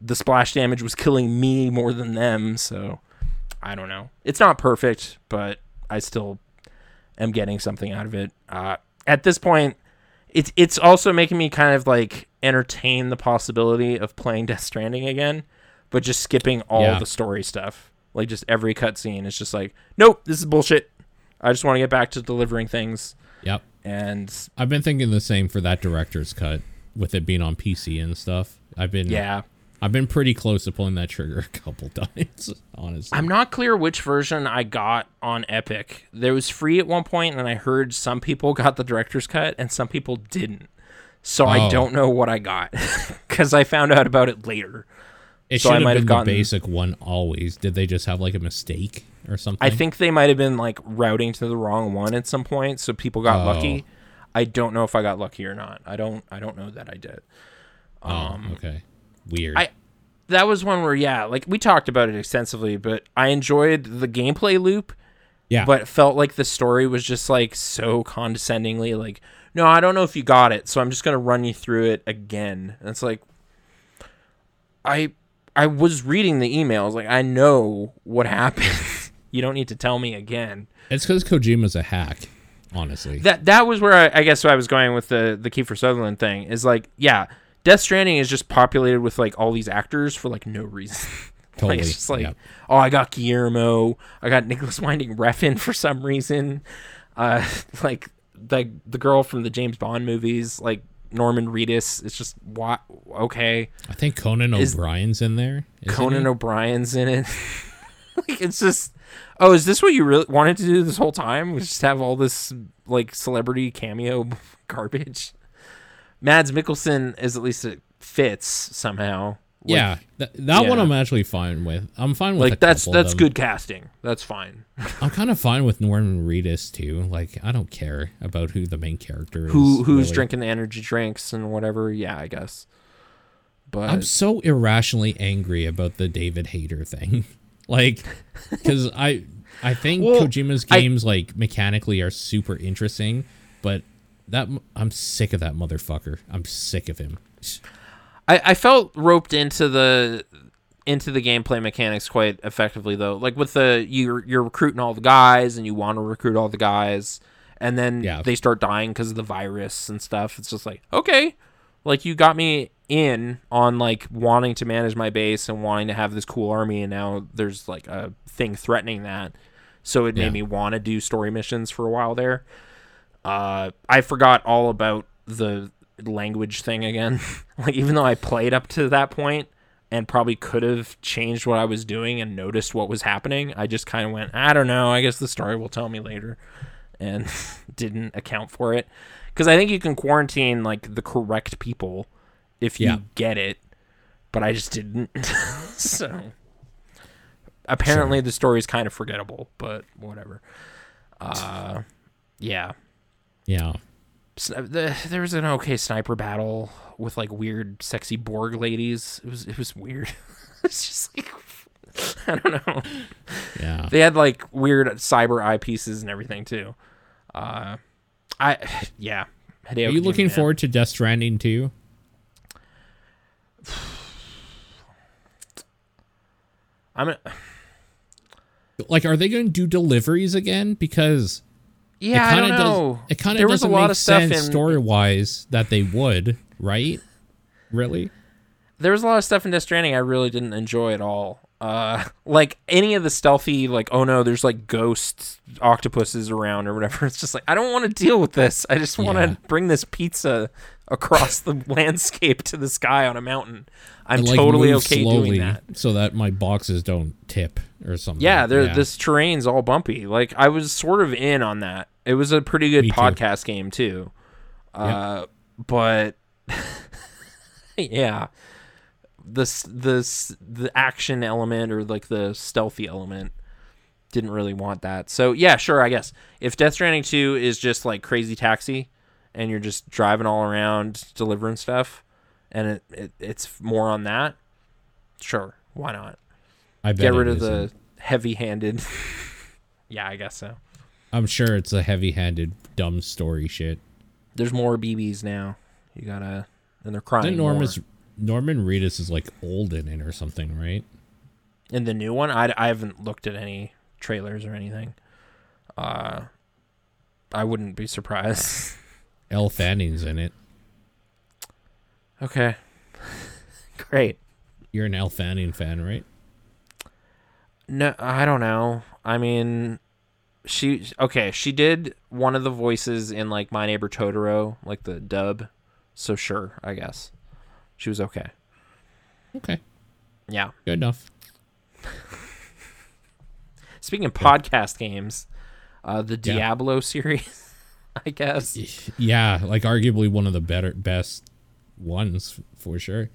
the splash damage was killing me more than them. So I don't know. It's not perfect, but I still am getting something out of it. Uh, at this point, it's it's also making me kind of like entertain the possibility of playing Death Stranding again, but just skipping all Yeah. the story stuff. Like just every cutscene is just like, nope, this is bullshit. I just want to get back to delivering things. Yep. And I've been thinking the same for that director's cut with it being on PC and stuff. I've been yeah, I've been pretty close to pulling that trigger <laughs> a couple times, <laughs> honestly. I'm not clear which version I got on Epic. There was free at one point, and I heard some people <laughs> got the director's cut and some people didn't. So I Oh. don't know what I got because I found out about it later. It so I should might have gotten- the basic one always. Did they just have like a mistake or something? I think they might have been like routing to the wrong one at some point, so people got Oh. lucky. I don't know if I got lucky or not. I don't. I don't know that I did. Oh, okay. Weird. um, I- That was one where yeah, like we talked about it extensively, but I enjoyed the gameplay loop. yeah. but felt like the story was just like so condescendingly like no i don't know if you got it so i'm just going to run you through it again and it's like i i was reading the emails like i know what happened <laughs> you don't need to tell me again it's because Kojima's a hack. honestly. that that was where I, I guess I was going with the the Kiefer Sutherland thing is like yeah, Death Stranding is just populated with like all these actors for like no reason. <laughs> Totally. like it's just like yeah. oh I got Guillermo, I got Nicolas Winding Refn <laughs> for some reason, uh like the the girl from the James Bond movies like Norman Reedus. It's just what okay. I think Conan Is- O'Brien's in there. Conan he? O'Brien's in it. <laughs> like it's just oh, is this what you really wanted to do this whole time? Was just have all this like celebrity cameo <laughs> garbage? Mads Mikkelsen is at least it fits somehow. Yeah, that, that one. I'm actually fine with. I'm fine with Like that's that's good casting. That's fine. <laughs> I'm kind of fine with Norman Reedus too. Like I don't care about who the main character is. Who who's really. drinking the energy drinks and whatever? Yeah, I guess. But I'm so irrationally angry about the David Hayter thing. <laughs> like cuz I I think Well, Kojima's I- games like mechanically are super interesting, but that I'm sick of that motherfucker. I'm sick of him. I, I felt roped into the into the gameplay mechanics quite effectively though. Like with the you're you're recruiting all the guys and you want to recruit all the guys, and then Yeah. they start dying because of the virus and stuff. It's just like okay, like you got me in on like wanting to manage my base and wanting to have this cool army, and now there's like a thing threatening that. So it made Yeah. me want to do story missions for a while there. Uh, I forgot all about the language thing again. <laughs> like even though I played up to that point and probably could have changed what I was doing and noticed what was happening, I just kind of went, I don't know. I guess the story will tell me later, <laughs> and <laughs> didn't account for it. Because I think you can quarantine like the correct people if you Yeah. get it, but I just didn't. so apparently the story is kind of forgettable, but whatever. Uh, yeah. Yeah. The, there was an okay sniper battle with like weird sexy Borg ladies. It was it was weird. <laughs> it's just like <laughs> I don't know. Yeah. They had like weird cyber eyepieces and everything too. Uh, I <sighs> yeah. Hideo Are you looking forward to Death Stranding too? <sighs> I'm a, Like, are they going to do deliveries again? Because yeah. it I kind don't of know. does. It kind of was a doesn't lot make of stuff sense in story wise that they would, right? Really? there was a lot of stuff in Death Stranding I really didn't enjoy at all. Uh, <laughs> like any of the stealthy, like oh no, there's like ghost octopuses around or whatever. <laughs> It's just like I don't want to deal with this. I just want to Yeah. bring this pizza across the <laughs> landscape to the sky on a mountain. I'm like, totally okay doing that. so that my boxes don't tip or something. Yeah, there this terrain's all bumpy. Like I was sort of in on that. It was a pretty good Me too. podcast game too. Uh, but <laughs> yeah, This s- the action element or like the stealthy element didn't really want that. So yeah, sure, I guess if Death Stranding two is just like Crazy Taxi, and you're just driving all around delivering stuff, and it, it it's more on that, sure, why not? I bet get rid of isn't. the heavy-handed. <laughs> yeah, I guess so. I'm sure it's a heavy-handed, dumb story shit. There's more BBs now. You gotta, and they're crying. Then. Norman's Norman Reedus is like old in it or something, right? in the new one. I, I haven't looked at any trailers or anything. Uh, I wouldn't be surprised. <laughs> Elle Fanning's in it. okay, <laughs> great. You're an Elle Fanning fan, right? No, I don't know. I mean, she okay. She did one of the voices in like My Neighbor Totoro, like the dub. So sure, I guess she was okay. Okay, Yeah. good enough. Speaking of podcast games, uh, the Yeah. Diablo <laughs> series, <laughs> I guess. Yeah, like arguably one of the better, best ones for sure.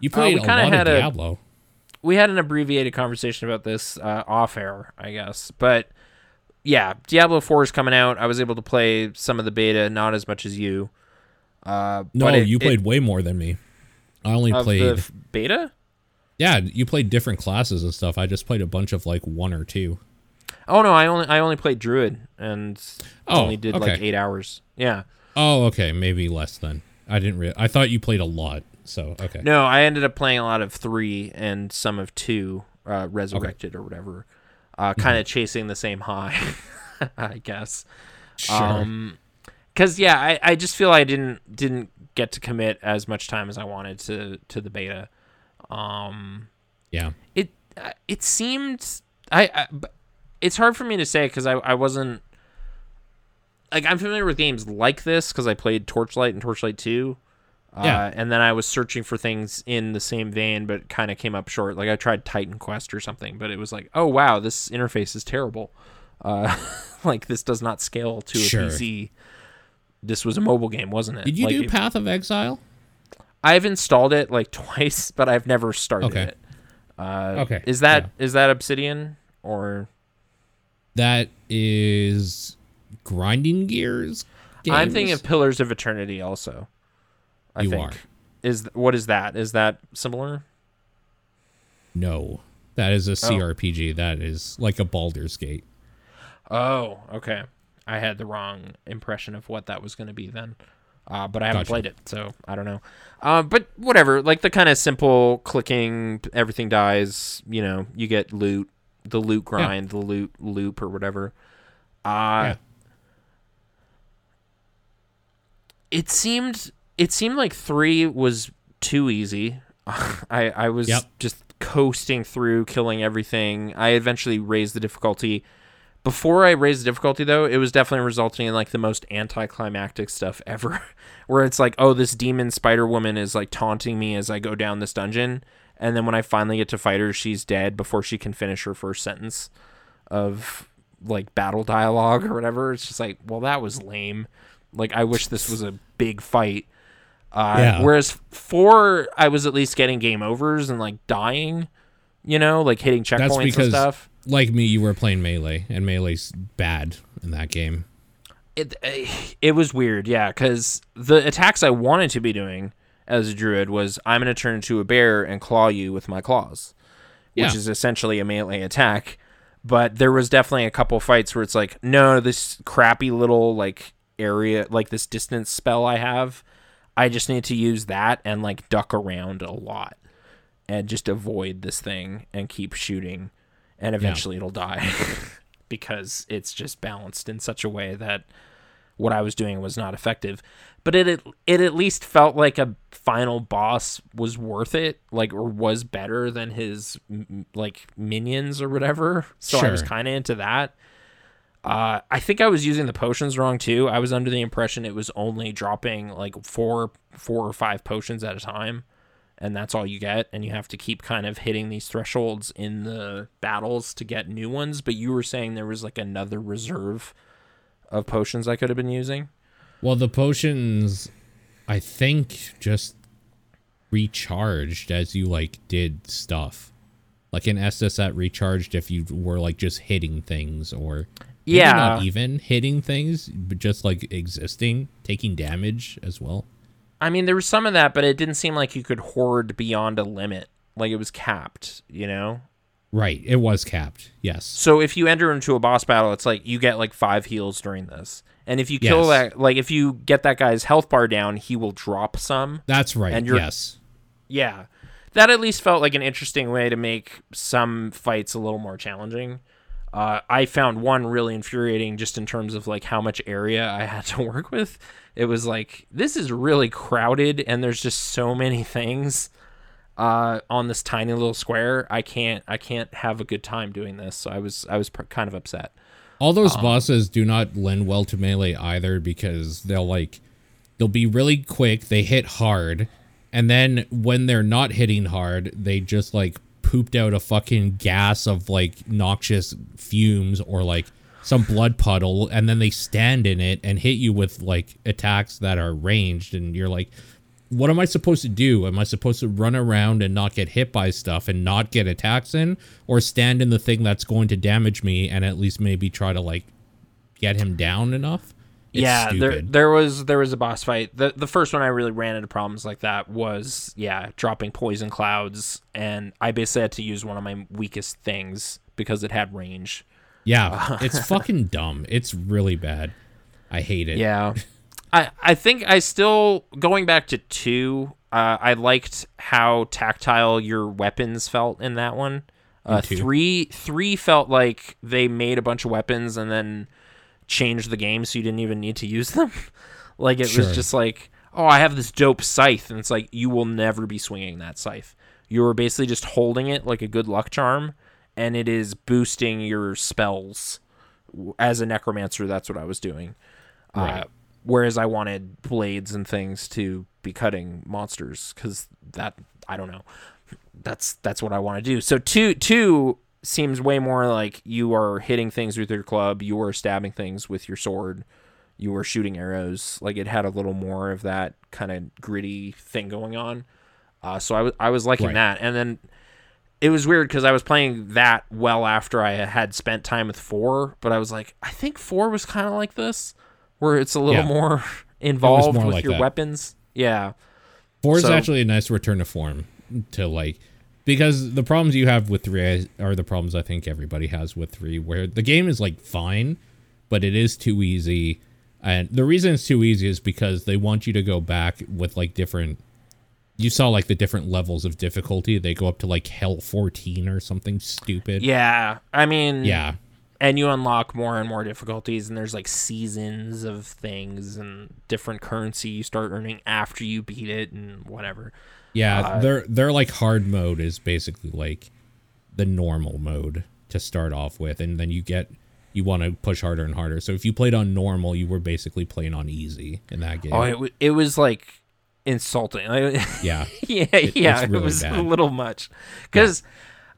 You played Uh, a lot of a- Diablo. We had an abbreviated conversation about this uh, off air, I guess. But yeah, Diablo 4 is coming out. I was able to play some of the beta, not as much as you. Uh, No, it- you it- played way more than me. I only played. beta. yeah, you played different classes and stuff. I just played a bunch of like one or two. Oh no, I only I only played Druid and Oh, only did like eight hours. Yeah. Oh, okay, maybe less then. I didn't. Re- I thought you played a lot. So okay. No, I ended up playing a lot of three and some of two, uh, resurrected or whatever. Uh, kind of chasing the same high, <laughs> I guess. Sure. Um, because yeah, I, I just feel I didn't didn't get to commit as much time as I wanted to to the beta. Um, yeah. it uh, it seemed I, I it's hard for me to say because I I wasn't like I'm familiar with games like this because I played Torchlight and Torchlight Two. Uh, Yeah. and then I was searching for things in the same vein, but kind of came up short. Like I tried Titan Quest or something, but it was like, oh wow, this interface is terrible. Uh, <laughs> like this does not scale to a Sure. PC. This was a mobile game, wasn't it? Did you Like, do Path of Exile? I've installed it like <laughs> twice, but I've never started Okay. it. Uh, Okay, Is that is that Obsidian or That is Grinding Gears. I'm thinking of Pillars of Eternity also. I You think. are. Is what is that? Is that similar? No, that is a Oh. CRPG. That is like a Baldur's Gate. Oh, okay. I had the wrong impression of what that was going to be then. Uh, but I haven't Gotcha. played it, so I don't know. Uh, but whatever, like the kind of simple clicking, everything dies. You know, you get loot, the loot grind, the loot loop, or whatever. Uh, Yeah. it seemed it seemed like three was too easy. <laughs> I I was Yep. just coasting through, killing everything. I eventually raised the difficulty. Before I raised the difficulty, though, it was definitely resulting in like the most anticlimactic stuff ever, <laughs> where it's like, oh, this demon Spider Woman is like taunting me as I go down this dungeon, and then when I finally get to fight her, she's dead before she can finish her first sentence of like battle dialogue or whatever. It's just like, well, that was lame. Like, I wish this was a big fight. Uh, Yeah. Whereas four, I was at least getting game overs and like dying, you know, like hitting checkpoints That's and because, stuff. like me, you were playing melee, and melee's bad in that game. It it was weird, yeah, because the attacks I wanted to be doing as a druid was I'm going to turn into a bear and claw you with my claws, which Yeah. is essentially a melee attack. But there was definitely a couple fights where it's like, no, this crappy little like area, like this distance spell I have, I just need to use that and like duck around a lot and just avoid this thing and keep shooting, and eventually it'll die <laughs> because it's just balanced in such a way that what I was doing was not effective. But it it, it at least felt like a final boss was worth it, like or was better than his like minions or whatever. So I was kind of into that. Uh, I think I was using the potions wrong too. I was under the impression it was only dropping like four, four or five potions at a time, and that's all you get. And you have to keep kind of hitting these thresholds in the battles to get new ones. But you were saying there was like another reserve of potions I could have been using. Well, the potions, I think, just recharged as you like did stuff. Like an Estus that recharged if you were like just hitting things or maybe Yeah. not even hitting things, but just like existing, taking damage as well. I mean, there was some of that, but it didn't seem like you could hoard beyond a limit. Like it was capped, you know? Right, it was capped. Yes. So if you enter into a boss battle, it's like you get like five heals during this. And if you kill Yes. that, like if you get that guy's health bar down, he will drop some. That's right. And you're- yes. Yeah. That at least felt like an interesting way to make some fights a little more challenging. Uh, I found one really infuriating just in terms of like how much area I had to <laughs> work with. It was like this is really crowded and there's just so many things uh, on this tiny little square. I can't I can't have a good time doing this. So I was I was pr- kind of upset. All those Um, bosses do not lend well to melee either because they'll like they'll be really quick, they hit hard, and then when they're not hitting hard, they just like pooped out a fucking gas of like noxious fumes or like some blood puddle and then they stand in it and hit you with like attacks that are ranged and you're like what am I supposed to do? Am I supposed to run around and not get hit by stuff and not get attacks in, or stand in the thing that's going to damage me and at least maybe try to like get him down enough? It's yeah, there stupid. there was there was a boss fight. The the first one I really ran into problems like that was yeah, dropping poison clouds and I basically had to use one of my weakest things because it had range. yeah, <laughs> it's fucking dumb. It's really bad. I hate it. Yeah. <laughs> I I think I still going back to 2, uh, I liked how tactile your weapons felt in that one. Uh, 3 3 felt like they made a bunch of weapons and then changed the game so you didn't even need to use them. <laughs> like it Sure. was just like, oh, I have this dope scythe, and it's like you will never be swinging that scythe. You are basically just holding it like a good luck charm, and it is boosting your spells. As a necromancer, that's what I was doing. Uh, Right. Whereas I wanted blades and things to be cutting monsters because that I don't know. That's that's what I want to do. So two two seems way more like you are hitting things with your club, you are stabbing things with your sword, you are shooting arrows. Like it had a little more of that kind of gritty thing going on. Uh, so I was I was liking Right. that, and then it was weird because I was playing that well after I had spent time with four, but I was like, I think four was kind of like this, where it's a little Yeah. more <laughs> involved more with like your that. weapons. Yeah, Four is actually a nice return to form to like because the problems you have with three are the problems I think everybody has with three, where the game is like fine, but it is too easy. And the reason it's too easy is because they want you to go back with like different. You saw like the different levels of difficulty. They go up to like hell 14 or something stupid. yeah. I mean, Yeah. And you unlock more and more difficulties, and there's like seasons of things and different currency you start earning after you beat it, and whatever. Yeah, Uh, their their like hard mode is basically like the normal mode to start off with, and then you get you want to push harder and harder. So if you played on normal, you were basically playing on easy in that game. Oh, it, wa- it was like insulting. <laughs> Yeah, yeah, yeah, it's it really was a little much. Because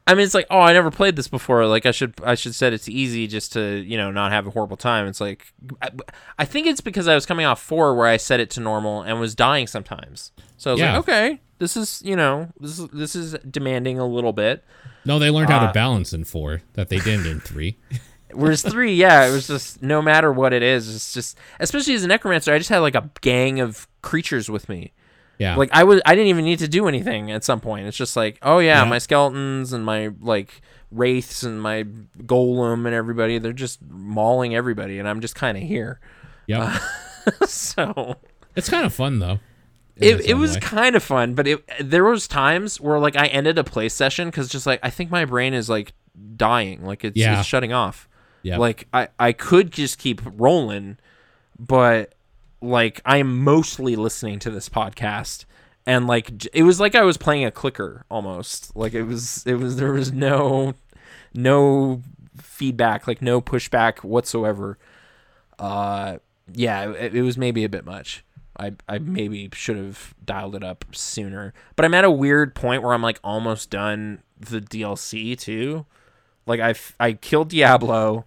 I mean, it's like, oh, I never played this before. Like, I should, I should said it's easy just to, you know, not have a horrible time. It's like, I, I think it's because I was coming off four where I set it to normal and was dying sometimes. So I was Yeah. like, okay, this is, you know, this is this is demanding a little bit. no, they learned how Uh, to balance in four that they didn't in three. <laughs> Whereas three, yeah, it was just no matter what it is, it's just especially as a necromancer, I just had like a gang of creatures with me. Yeah, Like I was, I didn't even need to do anything at some point. It's just like, oh yeah, Yeah. my skeletons and my like wraiths and my golem and everybody, they're just mauling everybody, and I'm just kind of here. yep. <laughs> so it's kind of fun though. it, it was way. kind of fun, but it there was times where like I ended a play session because just like I think my brain is like dying, like it's, Yeah. it's shutting off. Yeah. Like I I could just keep rolling, but like I'm mostly listening to this podcast. And like it was like I was playing a clicker almost. Like it was it was there was no no feedback, like no pushback whatsoever. Uh yeah, it, it was maybe a bit much. I, I maybe should have dialed it up sooner. But I'm at a weird point where I'm like almost done the DLC too. Like I I killed Diablo.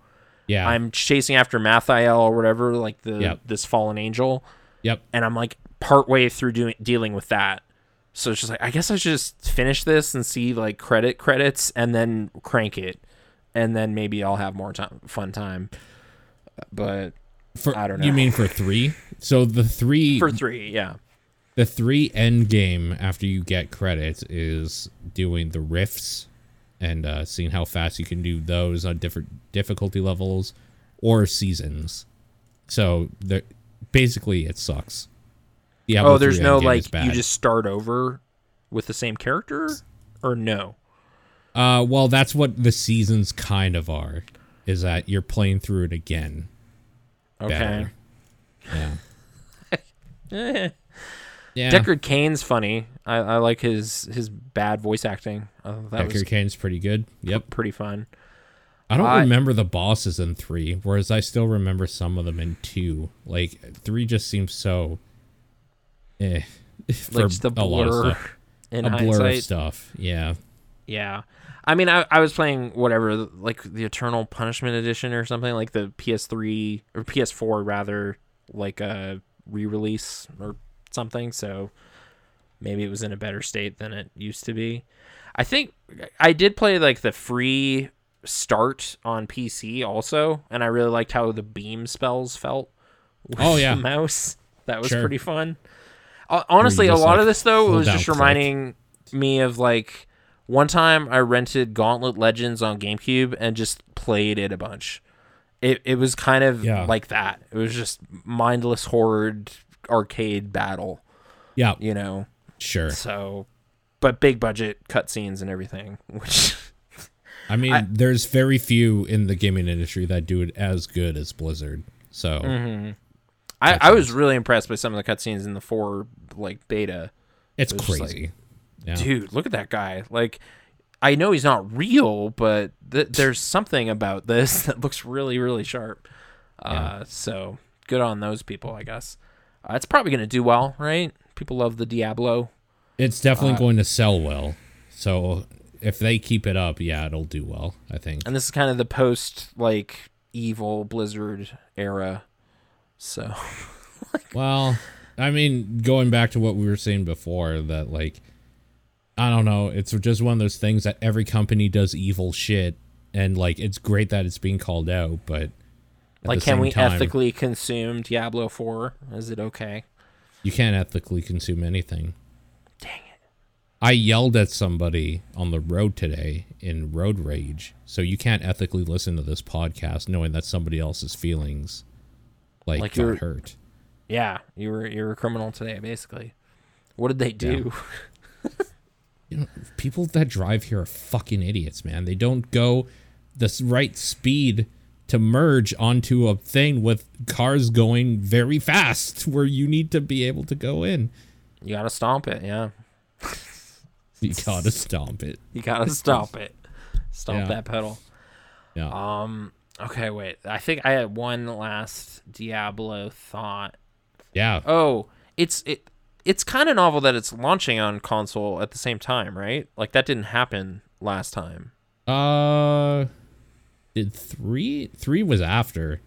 Yeah, I'm chasing after Malthael or whatever, like the Yep. this fallen angel, yep. and I'm like partway through doing dealing with that. So it's just like I guess I should just finish this and see like credit credits and then crank it, and then maybe I'll have more time fun time. But For, I don't know. You mean for three? So the three for three, yeah. the three end game after you get credits is doing the rifts and uh, seeing how fast you can do those on different difficulty levels or seasons. So basically, it sucks. Yeah. Oh, there's no like you just start over with the same character, or no? Uh, well, that's what the seasons kind of are. Is that you're playing through it again? Okay. Better. <laughs> Yeah. Eh. Yeah. Deckard Cain's funny. I, I like his his bad voice acting. Uh, that Deckard Cain's pretty good. Yep. pretty fun. I don't I- remember the bosses in three, whereas I still remember some of them in two. Like three just seems so, eh, <laughs> for Like a a lot of blur stuff. <laughs> in a blur of stuff. Yeah, Yeah. I mean, I, I was playing whatever, like the Eternal Punishment Edition or something, like the PS3 or PS4 rather, like a re-release or something. So maybe it was in a better state than it used to be. I think I did play like the free start on PC also, and I really liked how the beam spells felt. With Oh, yeah. <laughs> the mouse that was Sure. pretty fun. Uh, honestly, a lot like, of this though was just click. reminding me of like one time I rented Gauntlet Legends on GameCube and just played it a bunch. It it was kind of Yeah. like that. It was just mindless horde arcade battle, yeah, you know. Sure. So, but big budget cutscenes and everything, <laughs> which I mean, I- there's very few in the gaming industry that do it as good as Blizzard. So Mm-hmm. I, I was really impressed by some of the cutscenes in the four like beta. it's It just like- crazy. yeah. Dude, look at that guy. Like, I know he's not real, but th- there's something about this <laughs> that looks really, really sharp. Uh, so good on those people, I guess. Uh, it's probably gonna do well, right? People love the Diablo. It's definitely Uh, going to sell well. So if they keep it up, yeah, it'll do well. I think. and this is kind of the post like evil Blizzard era. So <laughs> Well, I mean, going back to what we were saying before, that like, I don't know, it's just one of those things that every company does evil shit, and like, it's great that it's being called out, but like can we time, ethically consume Diablo 4? Is it okay? You can't ethically consume anything. Dang it. I yelled at somebody on the road today in road rage, so you can't ethically listen to this podcast knowing that somebody else's feelings like, Like got hurt. Yeah, you were you're a criminal today basically. What did they do? <laughs> you know, people that drive here are fucking idiots, man. They don't go the right speed to merge onto a thing with cars going very fast <laughs> where you need to be able to go in. You got to stomp it, yeah. <laughs> You gotta stomp it. You gotta stop it. Stomp Yeah. that pedal. Yeah. Um. Okay, wait. I think I had one last Diablo thought. yeah. Oh, it's it. It's kind of novel that it's launching on console at the same time, right? Like that didn't happen last time. Uh, did three? Three was after.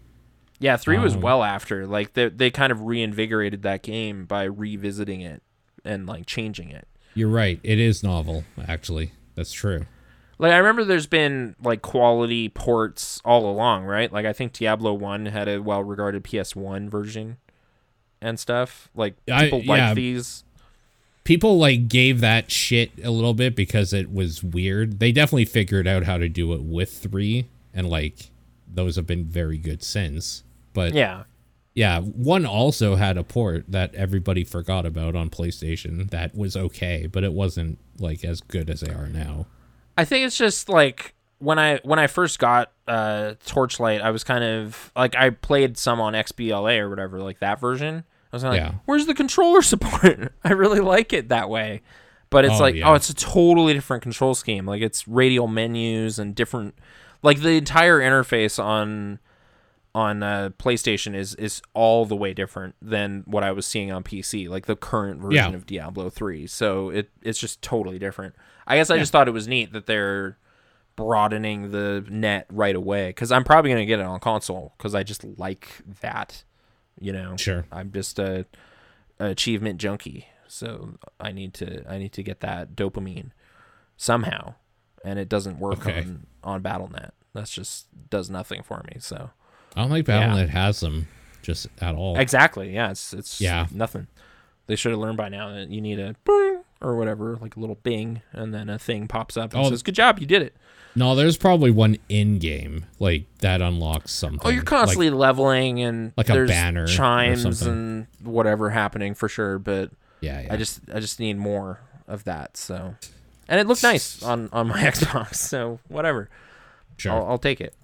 Yeah, three was Um, well after. Like they they kind of reinvigorated that game by revisiting it and like changing it. You're right. It is novel, actually. That's true. Like I remember there's been like quality ports all along, right? Like I think Diablo 1 had a well-regarded PS1 version and stuff. Like I- people like yeah. these. People like gave that shit a little bit because it was weird. They definitely figured out how to do it with three, and like those have been very good since. But Yeah. Yeah, one also had a port that everybody forgot about on PlayStation that was okay, but it wasn't like as good as they are now. I think it's just like when I when I first got uh Torchlight, I was kind of like I played some on XBLA or whatever, like that version. I was like, Yeah. "Where's the controller <laughs> support?" <laughs> I really like it that way. But it's Oh, like, yeah. oh, it's a totally different control scheme. Like it's radial menus and different like the entire interface on on uh, PlayStation is is all the way different than what I was seeing on PC, like the current version Yeah. of Diablo 3. So it it's just totally different. I guess I just thought it was neat that they're broadening the net right away cuz I'm probably going to get it on console cuz I just like that, you know. Sure. I'm just a, a achievement junkie. So I need to I need to get that dopamine somehow and it doesn't work Okay. on on BattleNet. That's just does nothing for me. So I don't think Yeah. Battle.net has them just at all. Exactly. Yeah. It's it's Yeah. nothing. They should have learned by now that you need a bing or whatever, like a little bing, and then a thing pops up and Oh, says, "Good job, you did it." no, there's probably one in game like that unlocks something. Oh, you're constantly leveling and like a there's banner chimes and whatever happening for sure. But yeah, yeah. I just I just need more of that. So, and it looked nice <laughs> on on my <laughs> Xbox. So whatever, sure. I'll, I'll take it.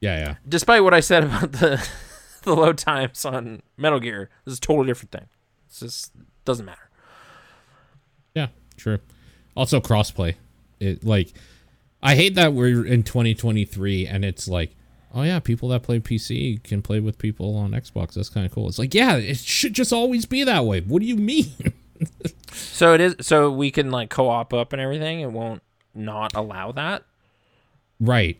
yeah, yeah. Despite what I said about the <laughs> the load times on Metal Gear, this is a totally different thing. It's just doesn't matter. Yeah, true. Also crossplay. It like I hate that we're in 2023 and it's like, oh yeah, people that play PC can play with people on Xbox. That's kind of cool. It's like, yeah, it should just always be that way. What do you mean? So it is. So we can like co-op up and everything. It won't not allow that. right.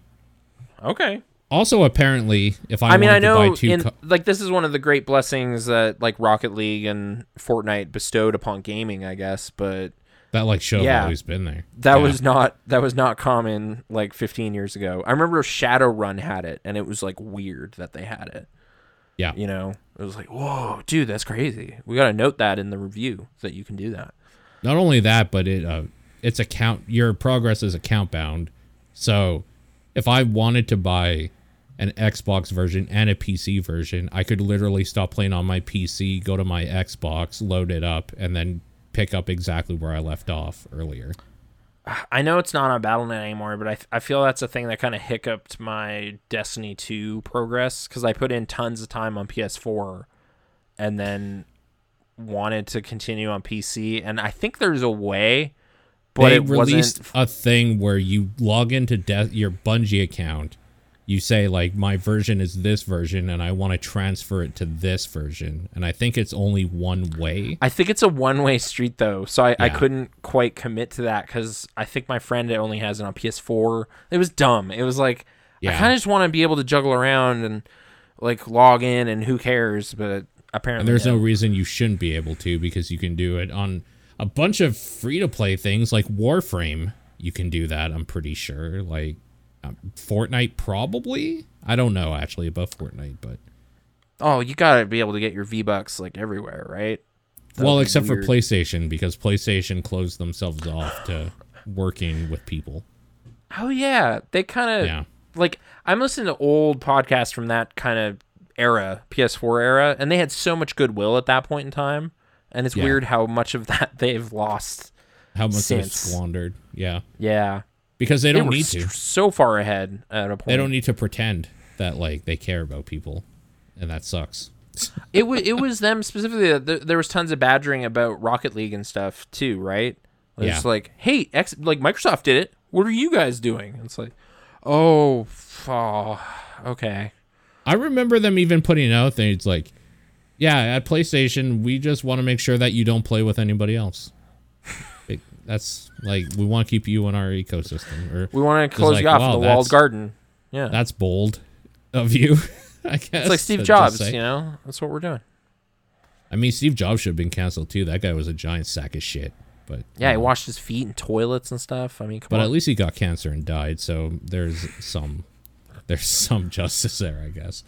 Okay. Also, apparently, if I, I, mean, I know two in co- like this is one of the great blessings that like Rocket League and Fortnite bestowed upon gaming, I guess. But that like show yeah. always been there. that Yeah. was not that was not common like 15 years ago. I remember Shadowrun had it, and it was like weird that they had it. yeah. You know, it was like, whoa, dude, that's crazy. We got to note that in the review that you can do that. Not only that, but it uh, it's account your progress is account bound. So if I wanted to buy an Xbox version and a PC version, I could literally stop playing on my PC, go to my Xbox, load it up, and then pick up exactly where I left off earlier. I know it's not on BattleNet anymore, but I, I feel that's a thing that kind of hiccuped my Destiny 2 progress because I put in tons of time on PS4 and then wanted to continue on PC. And I think there's a way, but they it released wasn't. a thing where you log into de- your Bungie account. You say like my version is this version, and I want to transfer it to this version. And I think it's only one way. I think it's a one way street though, so I, I couldn't quite commit to that because I think my friend only has it on PS4. It was dumb. It was like I kind of just want to be able to juggle around and like log in and who cares, but apparently And there's no. no reason you shouldn't be able to because you can do it on a bunch of free to play things like Warframe. You can do that. I'm pretty sure. Like um, Fortnite, probably. I don't know actually about Fortnite, but Oh, you gotta be able to get your V Bucks like everywhere, right? That'd well, except weird. for PlayStation because PlayStation closed themselves off to working with people. Oh yeah, they kind of Yeah. like I'm listening to old podcasts from that kind of era, PS4 era, and they had so much goodwill at that point in time, and it's Yeah. weird how much of that <laughs> they've lost. How much they've squandered. Yeah. Yeah, Because they they don't were need to. so far ahead at a point. They don't need to pretend that like they care about people, and that sucks. it was it was them specifically. Uh, there, there was tons of badgering about Rocket League and stuff too, right? It's Yeah. like, hey, X, like Microsoft did it. What are you guys doing? It's like, oh, oh okay. I remember them even putting out things like, "Yeah, at PlayStation, we just want to make sure that you don't play with anybody else." <laughs> It- that's like we want to keep you in our ecosystem. Or We want to close like, you off wow, the walled garden. Yeah, that's bold of you. <laughs> I guess it's like Steve Jobs. You know, that's what we're doing. I mean, Steve Jobs should have been canceled too. That guy was a giant sack of shit. But Yeah, he um, washed his feet in toilets and stuff. I mean, come But on. at least he got cancer and died, so there's some <laughs> there's some justice there, I guess.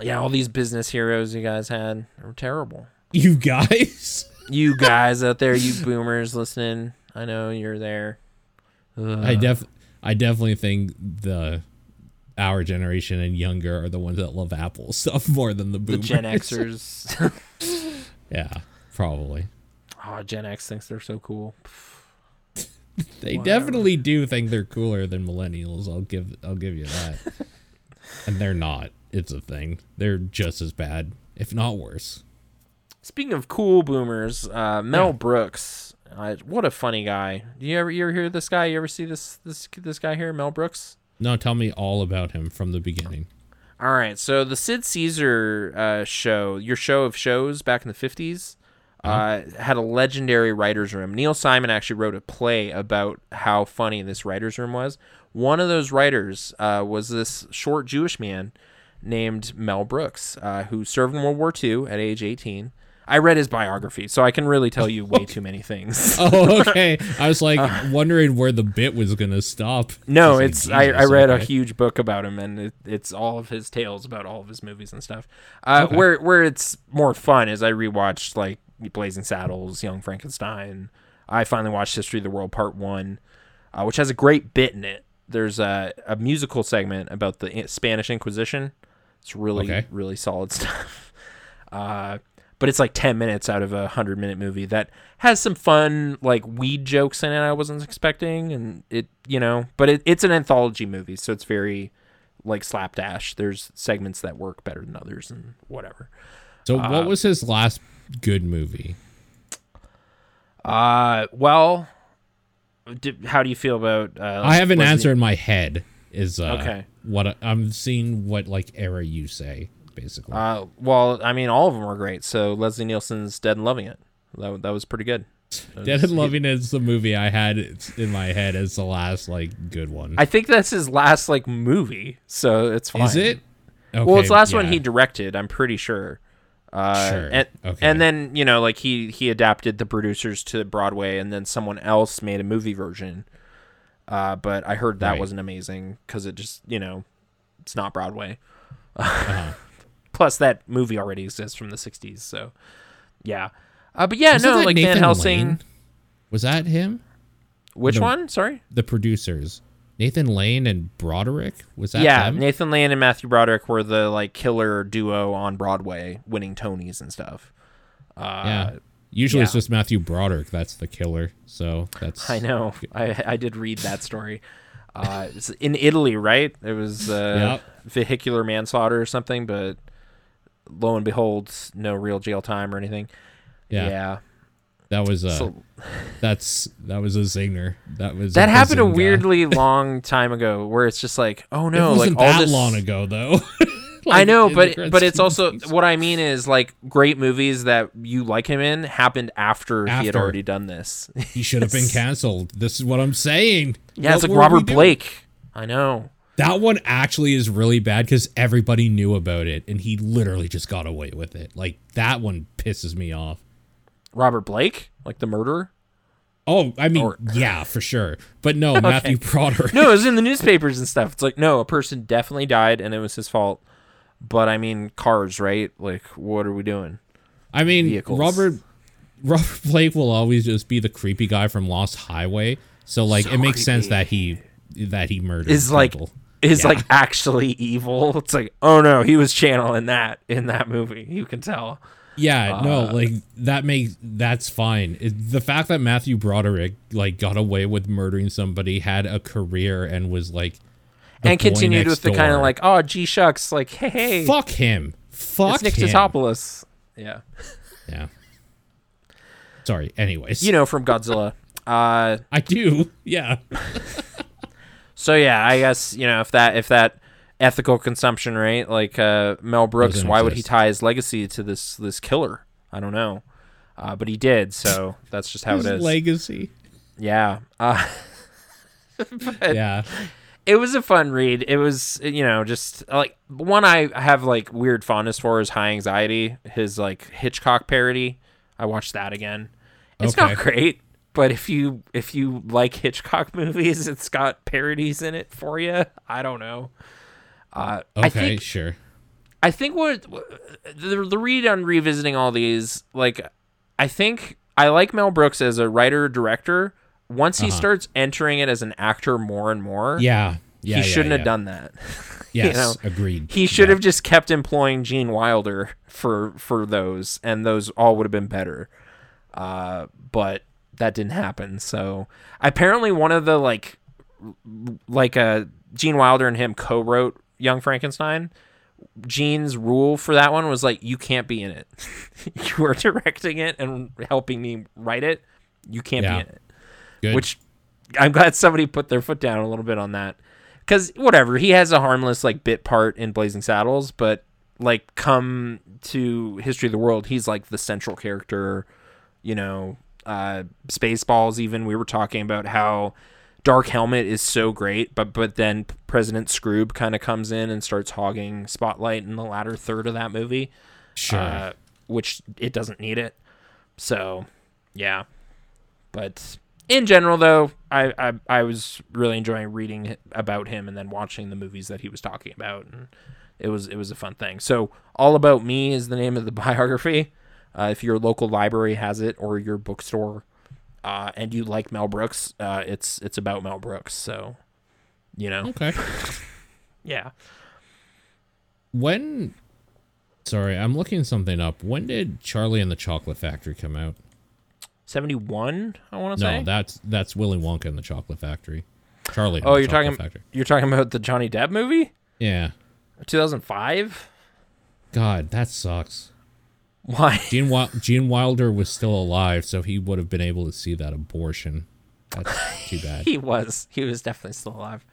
yeah, all these business heroes you guys had are terrible. You guys. <laughs> You guys out there, you boomers listening, I know you're there. I def I definitely think the our generation and younger are the ones that love Apple <laughs> stuff more than the The boomers. Gen Xers. Yeah, probably. oh, Gen X thinks they're so cool. They Whatever. definitely do think they're cooler than millennials. I'll give I'll give you that. <laughs> and they're not. It's a thing. They're just as bad, if not worse. Speaking of cool boomers, uh, Mel Yeah. Brooks. Uh, what a funny guy. Do you ever you ever hear this guy? You ever see this this this guy here, Mel Brooks? No, tell me all about him from the beginning. All right, so the Sid Caesar uh, show, your show of shows back in the 50s, uh, had a legendary writer's room. Neil Simon actually wrote a play about how funny this writer's room was. One of those writers uh, was this short Jewish man named Mel Brooks, uh, who served in World War II at age 18. I read his biography, so I can really tell you way too many things. <laughs> Oh, okay. I was like wondering where the bit was gonna stop. No, Just it's like, I, I read a huge book about him, and it, it's all of his tales about all of his movies and stuff. Uh, Okay. Where where it's more fun is I rewatched like Blazing Saddles, Young Frankenstein. I finally watched History of the World Part One, uh, which has a great bit in it. There's a, a musical segment about the Spanish Inquisition. It's really Okay. really solid <laughs> stuff. Uh, but it's like 10 minutes out of a 100 minute movie that has some fun like weed jokes in it i wasn't expecting and it you know but it, it's an anthology movie so it's very like slapdash there's segments that work better than others and whatever So, what was his last good movie? uh well d how do you feel about uh I have an answer in my head. Is uh, Okay. What I- I'm seeing. What like era you say basically? uh well i mean all of them were great so leslie nielsen's dead and loving it that, that was pretty good That <laughs> Dead and Loving is the movie I had in my head as the last like good one. i think that's his last like movie so it's fine is it? well, it's the last one he directed. I'm pretty sure. Uh, Sure, And, okay. and then you know, like he he adapted the producers to Broadway, and then someone else made a movie version. Uh, but I heard that Right. wasn't amazing because it just you know, it's not Broadway. Uh-huh. <laughs> Plus, that movie already exists from the '60s, so yeah. Uh, but yeah, Wasn't no, like Van Nathan Helsing. Lane? Was that him? Which No. one? Sorry. The producers, Nathan Lane and Broderick. Was that yeah, them? Nathan Lane and Matthew Broderick were the like killer duo on Broadway, winning Tonys and stuff. Uh, Yeah. Usually it's just Matthew Broderick that's the killer. So that's I know. I I did read that story. Uh, it's in Italy, right? It was uh, Yep. vehicular manslaughter or something, but lo and behold, no real jail time or anything. Yeah, Yeah. That was uh, So that's that was a zinger. That was that happened a weirdly long time ago, where it's just like, oh no, like wasn't all that this. long ago though. <laughs> I know, but but it's <laughs> also things. what I mean is like great movies that you like him in happened after, he had already done this. <laughs> he should have been canceled. This is what I'm saying. yeah, it's like Robert doing? Blake. I know. That one actually is really bad because everybody knew about it and he literally just got away with it. Like that one pisses me off. Robert Blake, like the murderer. Oh, I mean, Or- <laughs> yeah, for sure. But no, Matthew Broderick. No, it was in the newspapers and stuff. It's like, no, a person definitely died and it was his fault. But I mean, cars, right? Like, what are we doing? I mean, vehicles. Robert <laughs> Robert Blake will always just be the creepy guy from Lost Highway. So like, it makes sense that he that he murdered Is like people. is Yeah. like actually evil. <laughs> It's like, oh no, he was channeling that in that movie. You can tell. Yeah, no, Uh, like that makes that's fine. It, the fact that Matthew Broderick like got away with murdering somebody, had a career, and was like, and continued with the kind of like, oh, gee shucks, like, hey, hey, fuck him, fuck it's Nick. Tatopoulos. Yeah, Yeah. Sorry. Anyways, you know from Godzilla. Uh, I do. <laughs> Yeah. <laughs> so yeah, I guess you know if that if that ethical consumption, right? Like uh, Mel Brooks, why would he tie his legacy to this this killer? I don't know, uh, but he did. So <laughs> that's just how it is. legacy. yeah. Uh, <laughs> Yeah. it was a fun read. It was, you know, just like one I have like weird fondness for is High Anxiety, his like Hitchcock parody. I watched that again. It's not great, but if you if you like Hitchcock <laughs> movies, it's got parodies in it for you. I don't know. Uh, Okay. I think sure. I think what the, the read on revisiting all these, like, I think I like Mel Brooks as a writer director. Once he Uh-huh. starts entering it as an actor more and more, Yeah. Yeah. he yeah, shouldn't yeah. have done that. <laughs> Yes. know, agreed. He should have just kept employing Gene Wilder for for those, and those all would have been better. Uh, but that didn't happen. So apparently, one of the like like uh, Gene Wilder and him co-wrote Young Frankenstein. Gene's rule for that one was like, you can't be in it. <laughs> you are directing it and helping me write it. You can't Yeah. be in it Good. which I'm glad somebody put their foot down a little bit on that. Because whatever, he has a harmless like bit part in Blazing Saddles, but like come to History of the World, he's like the central character. You know, uh, Spaceballs. Even we were talking about how Dark Helmet is so great, but but then President Skroob kind of comes in and starts hogging spotlight in the latter third of that movie sure. uh, which it doesn't need it. So, yeah. But in general, though, I, I I was really enjoying reading about him and then watching the movies that he was talking about, and it was it was a fun thing. So, All About Me is the name of the <laughs> biography. Uh, if your local library has it or your bookstore, uh, and you like Mel Brooks, uh, it's it's about Mel Brooks. So, you know, okay. <laughs> yeah. When? Sorry, I'm looking something up. When did Charlie and the Chocolate Factory come out? Seventy one, I want to No, say. No, that's that's Willy Wonka and the Chocolate Factory. Charlie. and oh, the you're Chocolate talking Factory. you're talking about the Johnny Depp movie, Yeah. two thousand five. God, that sucks. Why? Gene, Wil- Gene Wilder was still alive, so he would have been able to see that abortion. That's too <laughs> bad. He was. He was definitely still alive.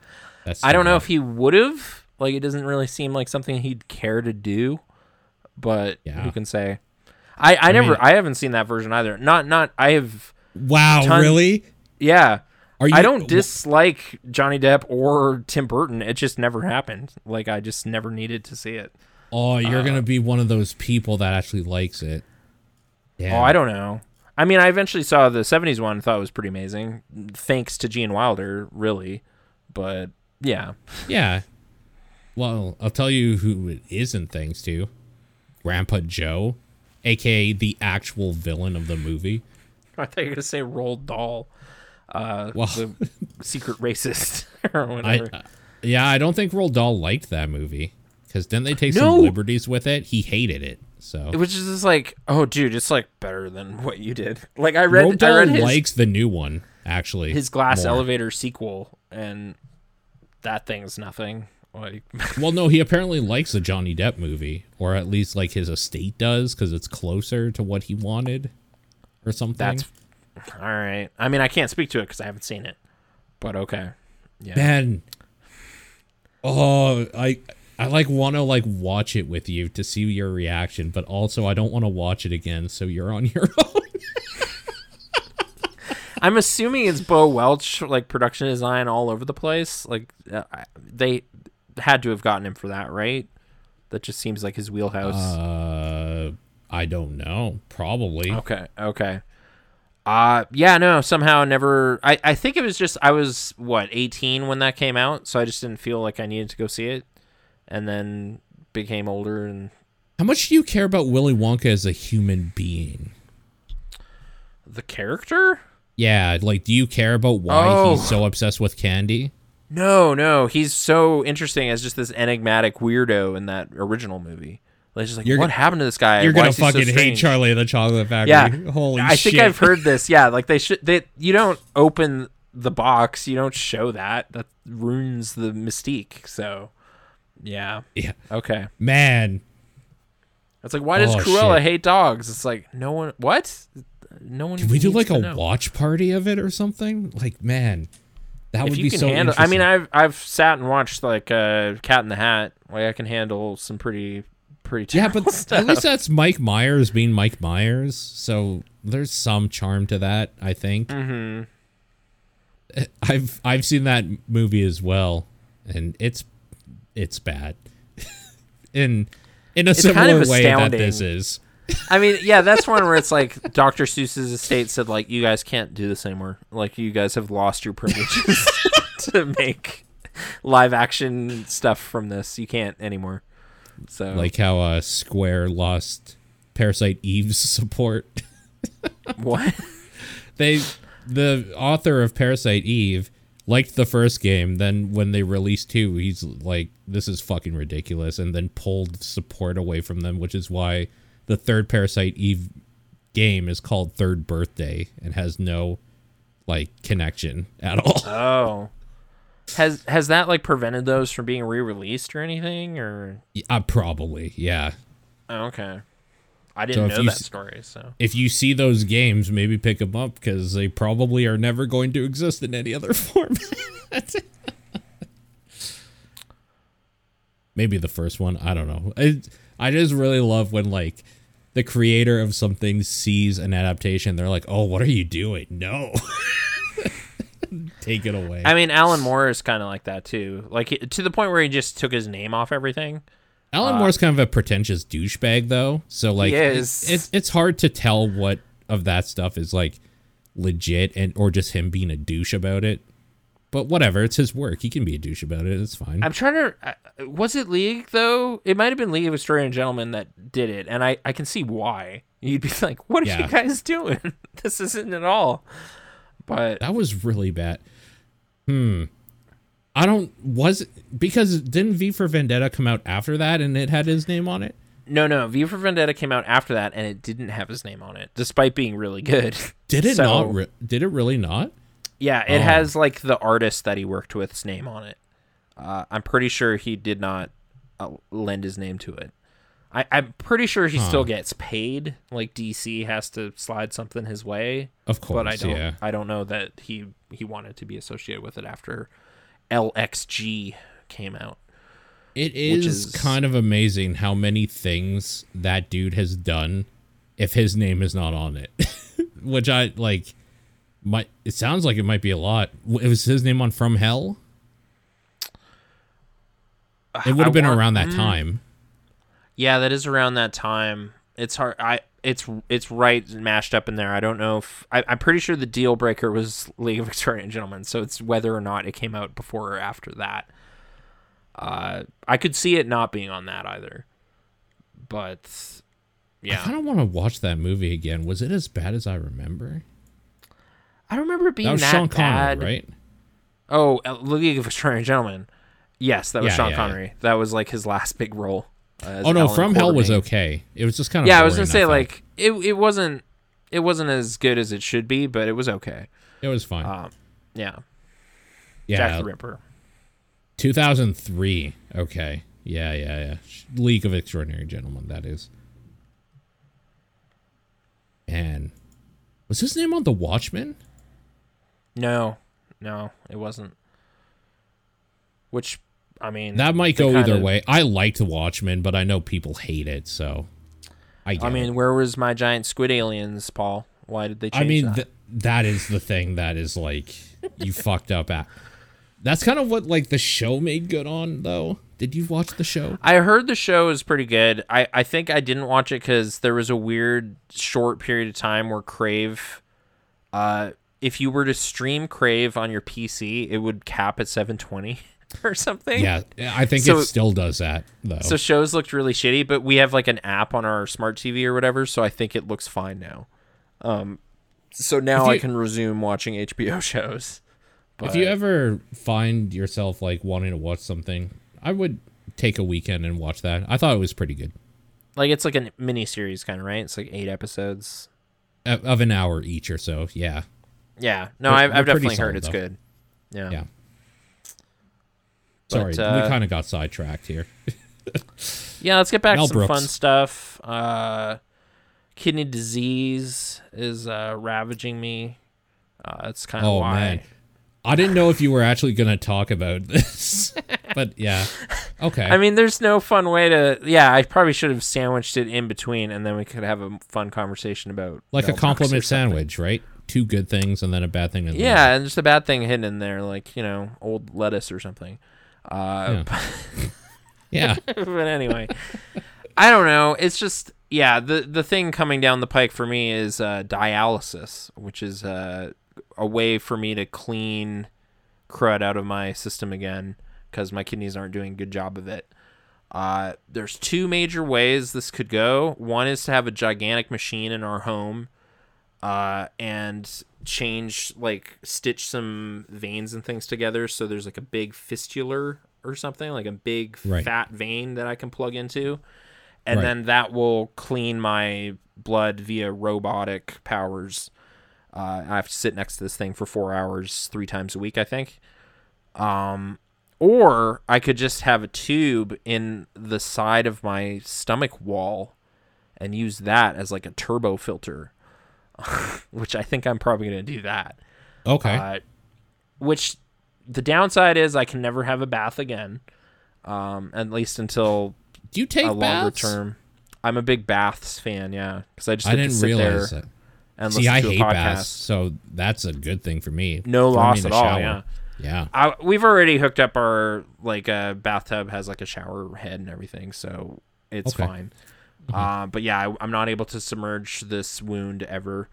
That's I don't know if he would have. Like, it doesn't really seem like something he'd care to do. But Yeah. who can say? I, I, never. mean- I haven't seen that version either. Not. Not. I have. Wow, ton- really? Yeah. Are you? I don't dislike Johnny Depp or Tim Burton. It just never happened. Like I just never needed to see it. Oh, you're Uh, gonna be one of those people that actually likes it. Yeah. Oh, I don't know. I mean, I eventually saw the '70s one. Thought it was pretty amazing, thanks to Gene Wilder, really. But yeah, Yeah. Well, I'll tell you who it isn't thanks to. Grandpa Joe, aka the actual villain of the movie. <laughs> I thought you were gonna say Roald Dahl, uh, Well- the secret racist <laughs> or I, uh, yeah, I don't think Roald Dahl liked that movie because didn't they take No. some liberties with it? He hated it. So which is just like, oh, dude, it's like better than <laughs> what you did. Like I read, Roald I read his, likes the new one actually. his Glass more. Elevator sequel, and that thing's nothing. Like, <laughs> Well, no, he apparently likes the Johnny Depp movie, or at least like his estate does, because it's closer to what he wanted, or something. that's all right. I mean, I can't speak to it because I haven't seen it, but okay. Yeah. man. Oh, I I like want to like watch it with you to see your reaction, but also I don't want to watch it again, so you're on <laughs> your own. I'm assuming it's Bo Welch, like production design all over the place. Like uh, they had to have gotten him for that, right? That just seems like his wheelhouse. uh, I don't know. Probably. Okay. Okay. Uh yeah, no, somehow never I, I think it was just I was what, 18 when that came out, so I just didn't feel like I needed to go see it. And then became older and How much do you care about Willy Wonka as a human being? the character? Yeah, like, do you care about why Oh. he's so obsessed with candy? No, no, he's so interesting as just this enigmatic weirdo in that original movie. Like just like You're what happened to this guy? You're Why gonna he so fucking hate? Charlie and the Chocolate Factory. Yeah. Holy I shit. think I've heard this. <laughs> Yeah, like they should they you don't open the box, you don't show that. That ruins the mystique. So yeah. Yeah. Okay. Man, It's like why does Oh, Cruella shit. hate dogs? It's like no one what? No one can we do like a know. watch party of it or something? Like, man, that If would you be can so handle I mean. I've I've sat and watched like uh Cat in the Hat. Like I can handle some pretty pretty yeah, but stuff. <laughs> at least that's Mike Myers being Mike Myers, so there's some charm to that. I think. Mhm. I've I've seen that movie as well, and it's it's bad. <laughs> in in a It's similar kind of way that this is. I mean, yeah, that's one where it's like Dr. Seuss's estate said, like, you guys can't do this anymore. Like, you guys have lost your privileges <laughs> to make live action stuff from this. You can't anymore. So, Like how uh, Square lost Parasite Eve's support. <laughs> what? they the author of Parasite Eve liked the first game, then when they released two, he's like, This is fucking ridiculous, and then pulled support away from them, which is why the third Parasite Eve game is called Third Birthday and has no like connection at all. <laughs> Oh. Has has that like prevented those from being re-released or anything or uh, probably, yeah. oh, okay. I So didn't if know that s- story, so If you see those games, maybe pick them up because they probably are never going to exist in any other <laughs> format. maybe the first one. I don't know. I, I just really love when like the creator of something sees an adaptation. They're like, "Oh, what are you doing? No, <laughs> take it away." I mean Alan Moore is kind of like that too. Like to the point where he just took his name off everything. Alan Moore's kind of a pretentious douchebag, though. So like, He it- is. it's it's hard to tell what of that stuff is like legit and or just him being a douche about it. But whatever, it's his work. He can be a douche about it. It's fine. I'm trying to. Uh, was it League though? It might have been League of Australian Gentlemen that did it, and I I can see why. You'd be <laughs> like, "What are Yeah. you guys doing? <laughs> this isn't at all." But that was really bad. Hmm. I don't was because didn't V for Vendetta come out after that and it had his name on it? no, no, V for Vendetta came out after that, and it didn't have his name on it, despite being really good. <laughs> Did it So- not? Re- did it really not? Yeah, it Oh. has like the artist that he worked with's name on it. Uh, I'm pretty sure he did not uh, lend his name to it. I, I'm pretty sure he still gets paid. Like DC has to slide something his way. Of course, but I don't. yeah. I don't know that he he wanted to be associated with it after LXG came out. It is, is- kind of amazing how many things that dude has done if his name is not on it. <laughs> Which I like might it sounds like it might be a lot. It was his name on From Hell? It would have been want- around that mm. time. Yeah, that is around that time. It's hard. I it's it's right mashed up in there. I don't know if I, I'm pretty sure the deal breaker was League of Extraordinary Gentlemen. So it's whether or not it came out before or after that. Uh, I could see it not being on that either. But yeah, I yeah, kind of want to watch that movie again. Was it as bad as I remember? I don't remember it being That was that Sean bad. Connery, right? Oh, League of Extraordinary Gentlemen. Yes, that was Yeah, Sean yeah, Connery. That was like his last big role. As Oh no, Alan From Hell was okay. It was just kind of Yeah, I was gonna say like it. It wasn't. It wasn't as good as it should be, but it was okay. it was fine. Um, yeah, yeah, Jack the Ripper. 2003. Okay. Yeah, yeah, yeah. League of Extraordinary Gentlemen, that is. And was his name on The Watchmen? No, no, it wasn't. Which, I mean, That might go either kinda- way. I liked The Watchmen, but I know people hate it, so I I mean, it. where was my giant squid aliens, Paul? Why did they change I mean, that? th- that is the thing that is like you <laughs> fucked up at. That's kind of what like the show made good on, though. Did you watch the show? I heard the show is pretty good. I, I think I didn't watch it because there was a weird short period of time where Crave, uh, if you were to stream Crave on your PC, it would cap at 720 <laughs> <laughs> or something. Yeah, I think So- it still does that though. So shows looked really shitty, but we have like an app on our smart TV or whatever, so I think it looks fine now. Um, so now If I can resume watching HBO <laughs> shows. if you ever find yourself like wanting to watch something, I would take a weekend and watch that. I thought it was pretty good. like it's like a mini series kind of right. It's like eight episodes. Of of an hour each or so. Yeah. Yeah, no, I've, I've definitely heard it's though. good. Yeah. Yeah. Sorry, But, uh, we kind of got sidetracked here. <laughs> Yeah, let's get back Mel to some fun stuff. Uh, kidney disease is uh, ravaging me. Uh, that's kind of Oh why. man, I didn't know if you were actually going to talk about this, <laughs> but yeah, okay. I mean, there's no fun way to. Yeah, I probably should have sandwiched it in between, and then we could have a fun conversation about like Mel a compliment sandwich, right? Two good things and then a bad thing. in the Yeah, and just a bad thing hidden in there, like you know, old lettuce or something. Uh, middle. yeah. <laughs> <laughs> but anyway, I don't know. It's just yeah. The the thing coming down the pike for me is uh, dialysis, which is uh, a way for me to clean crud out of my system again because my kidneys aren't doing a good job of it. Uh, there's two major ways this could go. One is to have a gigantic machine in our home uh, and change like stitch some veins and things together so there's like a big fistular or something like a big Right. fat vein that I can plug into and Right. then that will clean my blood via robotic powers uh, I have to sit next to this thing for four hours three times a week I think um or I could just have a tube in the side of my stomach wall and use that as like a turbo filter <laughs> which I think I'm probably going to do that. Okay. Uh, which the downside is I can never have a bath again, um, at least until Do you take a longer baths? term. I'm a big baths fan, yeah, because I just I didn't sit realize there that. and See, listen I to hate a podcast. baths, so that's a good thing for me. No Throw me loss in at a all. shower. Yeah, Yeah. I, we've already hooked up our like uh, bathtub has like a shower head and everything, so it's Okay. fine. Uh, but yeah, I, I'm not able to submerge this wound ever,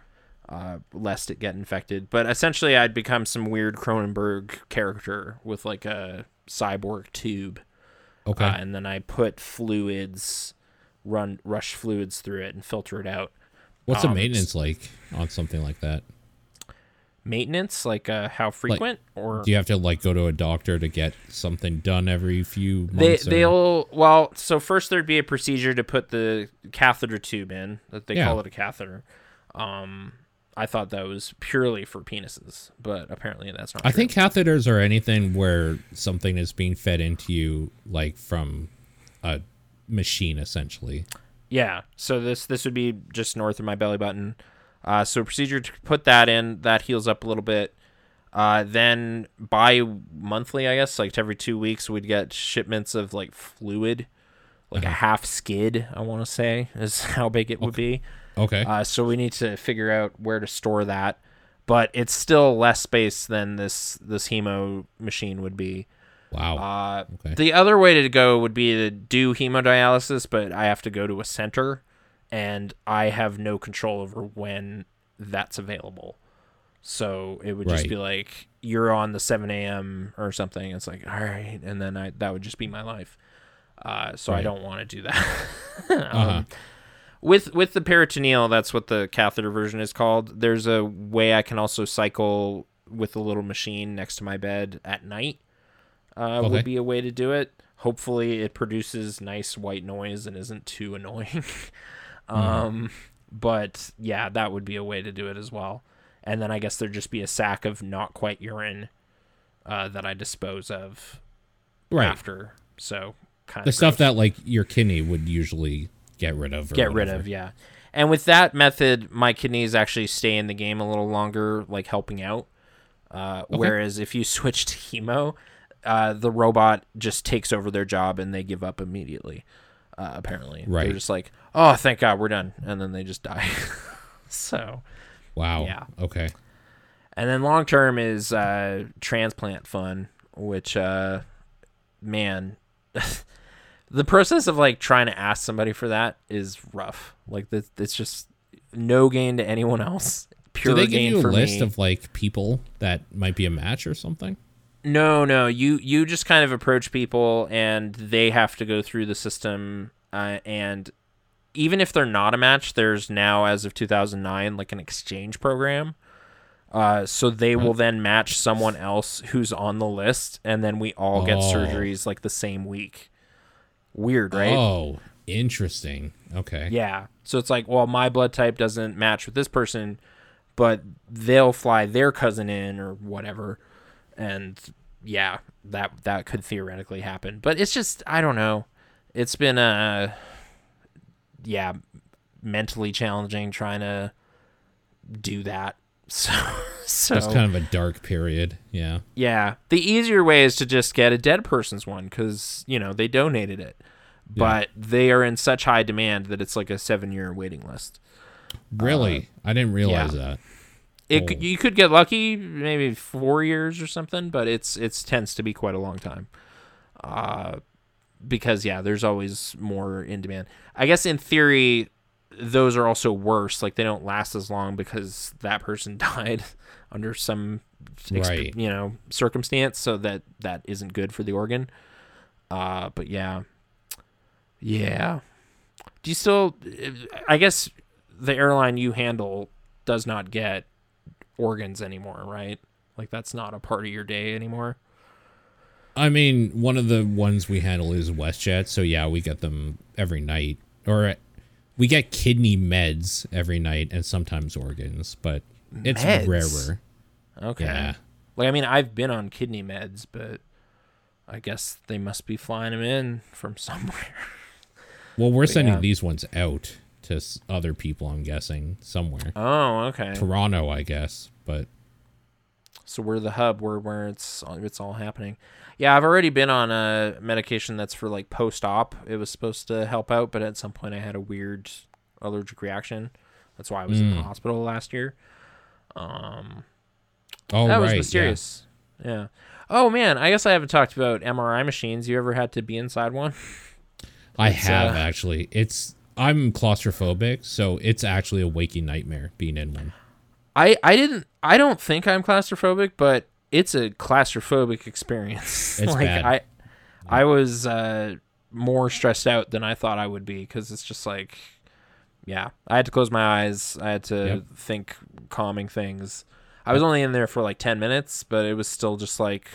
uh, lest it get infected. But essentially, I'd become some weird Cronenberg character with like a cyborg tube, Okay. uh, and then I put fluids, run rush fluids through it and filter it out. What's the um, maintenance like on something like that? Maintenance, like uh, how frequent or Do you have to like go to a doctor to get something done every few They months? or- they'll well so first there'd be a procedure to put the catheter tube in that they Yeah. call it a catheter. Um, I thought that was purely for penises, but apparently that's not. I true. think catheters are anything where something is being fed into you, like from a machine, essentially. yeah. So this this would be just north of my belly button. Uh, so procedure to put that in that heals up a little bit. Uh, then bi monthly, I guess, like every two weeks, we'd get shipments of like fluid, like a half skid. I want to say is <laughs> how big it would be. Okay. Uh, so we need to figure out where to store that, but it's still less space than this this hemo machine would be. wow. Uh, Okay. The other way to go would be to do hemodialysis, but I have to go to a center, and I have no control over when that's available. So it would just Right. be like you're on the 7 a.m. or something. It's like all right, and then I that would just be my life. Uh, so I don't want to do that. <laughs> um, Uh-huh. with with the peritoneal, that's what the catheter version is called. There's a way I can also cycle with a little machine next to my bed at night. Uh, Okay. Would be a way to do it. Hopefully, it produces nice white noise and isn't too annoying. <laughs> um, but yeah, that would be a way to do it as well. And then I guess there'd just be a sack of not quite urine uh, that I dispose of Right. after. So kind of The of stuff that like your kidney would usually get rid of. Get rid of, yeah. And with that method, my kidneys actually stay in the game a little longer, like helping out. Uh, Whereas if you <laughs> switch to hemo, uh, the robot just takes over their job and they give up immediately. Uh, apparently, Right. They're just like, oh, thank God, we're done, and then they just die. <laughs> so, Wow. Yeah. Okay. and then long term is uh, transplant fun, which, uh, man, <laughs> the process of like trying to ask somebody for that is rough. Like that, it's just no gain to anyone else. Pure Do they give gain you a for list me. of like people that might be a match or something? No, no. You you just kind of approach people, and they have to go through the system. Uh, and even if they're not a match, there's now, as of 2009, like an exchange program. Uh, so they will then match someone else who's on the list, and then we all get Oh. surgeries like the same week. Weird, right? Oh, interesting. Okay. Yeah. So it's like, well, my blood type doesn't match with this person, but they'll fly their cousin in or whatever. And yeah, that that could theoretically happen. But it's just I don't know. It's been uh yeah, mentally challenging trying to do that. <laughs> So so That's kind of a dark period. Yeah. yeah, the easier way is to just get a dead person's one because you know they donated it, but they are in such high demand that it's like a seven-year waiting list. Really? I didn't realize yeah. that. It Oh. you could get lucky, maybe four years or something, but it's it's tends to be quite a long time. Uh, because yeah, there's always more in demand. I guess in theory, those are also worse. Like they don't last as long because that person <laughs> died under some exp- Right. you know circumstance, so that that isn't good for the organ. Uh, but yeah, yeah. Do you still? I guess the airline you handle does not get organs anymore, right? Like that's not a part of your day anymore. I mean, one of the ones we handle is WestJet, so yeah, we get them every night, or uh, we get kidney meds every night, and sometimes organs, but it's Meds? rarer. Okay. Yeah. Like I mean, I've been on kidney meds, but I guess they must be flying them in from <laughs> somewhere. Well, we're sending yeah. these ones out to other people. I'm guessing somewhere, Oh, okay. Toronto, I guess, but So we're the hub where where it's it's all happening. Yeah, I've already been on a medication that's for like post-op. It was supposed to help out, but at some point I had a weird allergic reaction. That's why I was in the hospital last year. Um, oh that right, was mysterious. Yeah. Oh man, I guess I haven't talked about MRI machines. You ever had to be inside one? I have uh, actually. It's I'm claustrophobic, so it's actually a waking nightmare being in one. I I didn't. I don't think I'm claustrophobic, but it's a claustrophobic experience. It's <laughs> like bad. I, I was uh, more stressed out than I thought I would be because it's just like, yeah, I had to close my eyes. I had to Yep. think calming things. I was only in there for like ten minutes, but it was still just like,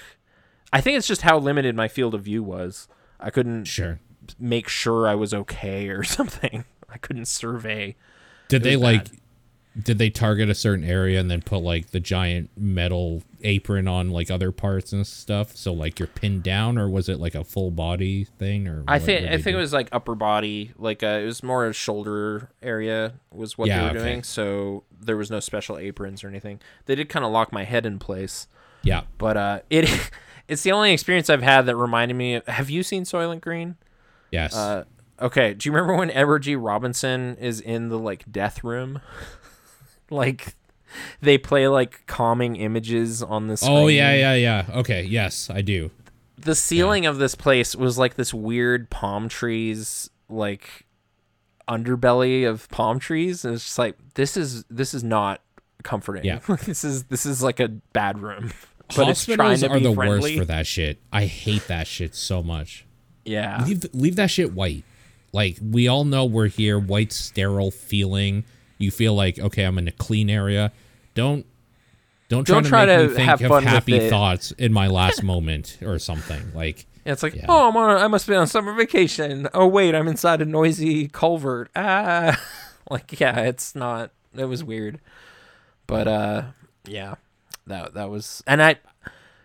I think it's just how limited my field of view was. I couldn't Sure. Make sure I was okay or <laughs> something. I couldn't survey. Did It they like? Did they target a certain area and then put like the giant metal apron on like other parts and stuff? So like you're pinned down, or was it like a full body thing? Or I think I think do? it was like upper body, like uh, it was more a shoulder area was what Yeah, they were okay. doing. So there was no special aprons or anything. They did kind of lock my head in place, yeah. but uh, it <laughs> it's the only experience I've had that reminded me. Of, have you seen Soylent Green? Yes. Uh, okay. Do you remember when Edward G. Robinson is in the like death room? <laughs> like they play like calming images on the screen. oh yeah, yeah, yeah. Okay. Yes, I do. the ceiling of this place was like this weird palm trees like underbelly of palm trees and it's just like this is this is not comforting Yeah. <laughs> this is this is like a bad room <laughs> but it's trying Hospitals to are be the friendly worst for that shit. I hate that shit so much. Yeah Leave leave that shit white. Like we all know we're here, white sterile feeling. You feel like okay, I'm in a clean area. Don't Don't try, Don't to, try make to me think have of happy thoughts in my last moment or something. Like, <laughs> Yeah, it's like, Yeah. oh, I'm on. I must be on summer vacation. Oh wait, I'm inside a noisy culvert. Ah, <laughs> like yeah, it's not. It was weird, but uh, yeah, that that was. And I,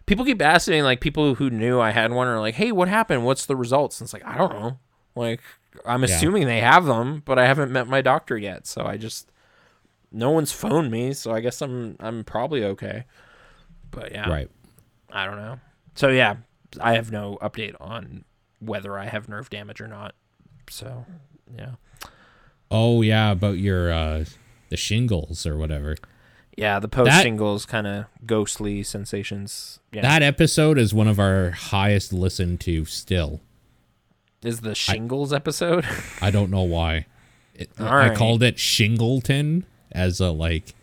people keep asking, like people who knew I had one are like, hey, what happened? What's the results? And it's like I don't know. Like I'm Yeah. assuming they have them, but I haven't met my doctor yet, so I just no one's phoned me, so I guess I'm I'm probably okay. But yeah, right. I don't know. So yeah, I have no update on whether I have nerve damage or not. So yeah, Oh yeah, about your uh the shingles or whatever. Yeah. The post shingles kind of ghostly sensations. Yeah, That episode is one of our highest listened to still. is the shingles episode. <laughs> I don't know why. It, I right. called it Shingleton as a like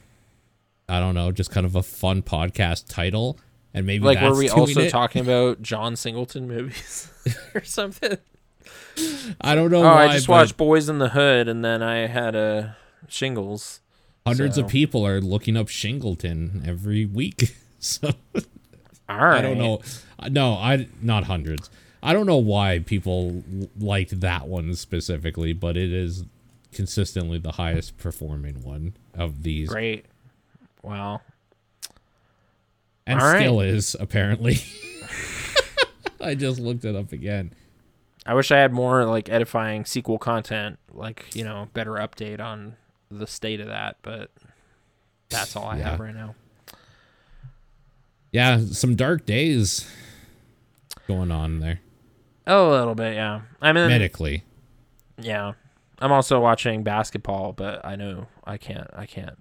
I don't know, just kind of a fun podcast title. And maybe like, were we also it. talking about <laughs> John Singleton movies <laughs> or something? I don't know Oh, why. I just but watched Boyz n the Hood, and then I had a shingles. Hundreds so- of people are looking up Shingleton every week. <laughs> So All right, I don't know. Uh, No, I not hundreds. I don't know why people liked that one specifically, but it is consistently the highest performing one of these, Great. Wow. and All right. still is apparently. <laughs> I just looked it up again. I wish I had more like edifying sequel content, like you know, better update on the state of that. But that's all I Yeah. have right now. Yeah, some dark days going on there A little bit, yeah. I mean, medically. yeah. I'm also watching basketball, but I know I can't. I can't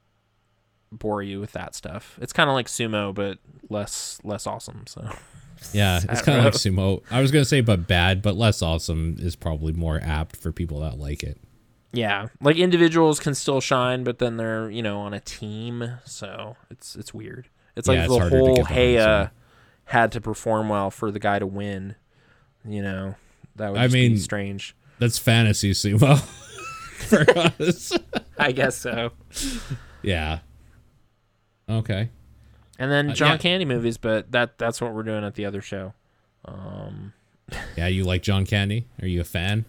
bore you with that stuff. It's kind of like sumo, but less less awesome. So <laughs> Yeah, <laughs> it's kind of like sumo. I was gonna say, but bad, but less awesome is probably more apt for people that like it. Yeah, like individuals can still shine, but then they're you know on a team, so it's it's weird. It's like it's the to whole hey so. uh, had to perform well for the guy to win. You know, that would I mean- strange. That's fantasy sumo <laughs> for us. I guess so. yeah. Okay. And then Uh, John yeah. Candy movies, but that that's what we're doing at the other show. Um, Yeah, you like John Candy? Are you a fan?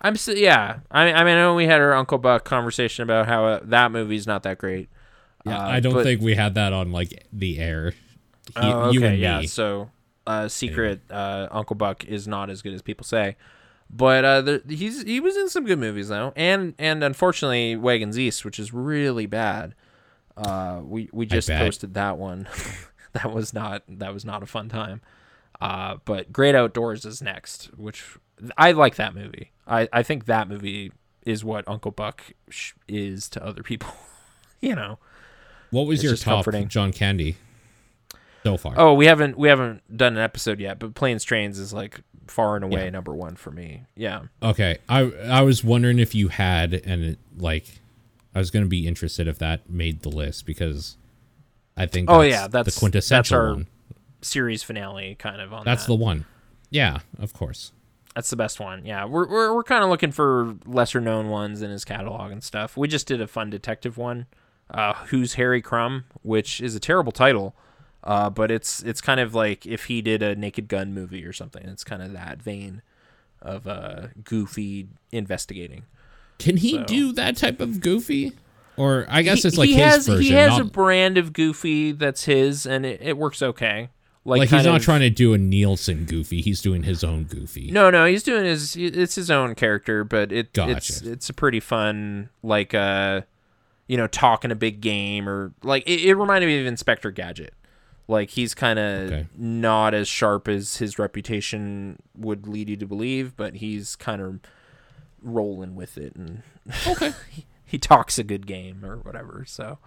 I'm s yeah. I I mean, I know we had our Uncle Buck conversation about how uh, that movie's not that great. Yeah, Uh, I don't but- think we had that on like the air. He- Oh, You okay, and yeah. me. So, uh, secret uh, Uncle Buck is not as good as people say, but uh, he's he was in some good movies though, and and unfortunately Wagons East, which is really bad. Uh, we we just posted that one. <laughs> that was not that was not a fun time. Uh, but Great Outdoors is next, which I like that movie. I I think that movie is what Uncle Buck sh- is to other people. <laughs> you know. What was It's your top comforting. John Candy so far? Oh, we haven't we haven't done an episode yet, but Planes Trains is like far and away Yeah. number one for me. Yeah. Okay. I I was wondering if you had and it, like I was going to be interested if that made the list because I think Oh, yeah, that's- the quintessential that's our- one. Series finale kind of on That's that. the one. Yeah, of course. That's the best one. Yeah. We're we're we're kind of looking for lesser known ones in his catalog and stuff. We just did a fun detective one. Uh Who's Harry Crumb, which is a terrible title. Uh, but it's it's kind of like if he did a Naked Gun movie or something. It's kind of that vein of uh, goofy investigating. Can he So- do that type of goofy? Or I guess He- it's like he his has, version. He has not, a brand of Goofy that's his, and it, it works okay. Like, like he's not of- trying to do a Nielsen goofy. He's doing his own goofy. No, no, he's doing his. It's his own character, but it Gotcha. it's it's a pretty fun like uh, you know, talking a big game or like it, it reminded me of Inspector Gadget. Like he's kind of Okay. not as sharp as his reputation would lead you to believe, but he's kind of rolling with it and Okay. <laughs> he, he talks a good game or whatever. So,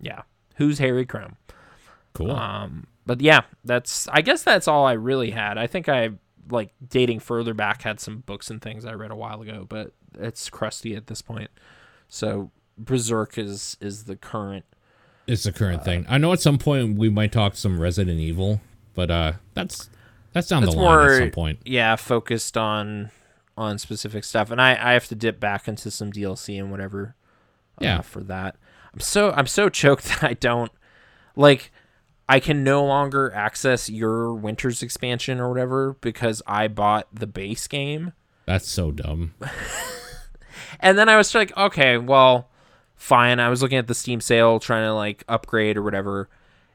yeah. Who's Harry Crumb? Cool. Um, but yeah, that's I guess that's all I really had. I think I like dating further back had some books and things I read a while ago, but it's crusty at this point. So Berserk is is the current. it's the current uh, thing. I know at some point we might talk some Resident Evil, but uh that's that's down That's the line more at some point. yeah focused on on specific stuff, and I I have to dip back into some DLC and whatever. uh, Yeah. for that. I'm so I'm so <laughs> choked that I don't like. I can no longer access your Winter's expansion or whatever because I bought the base game. That's so dumb. <laughs> And then I was like, okay, well, fine. I was looking at the Steam sale trying to like upgrade or whatever.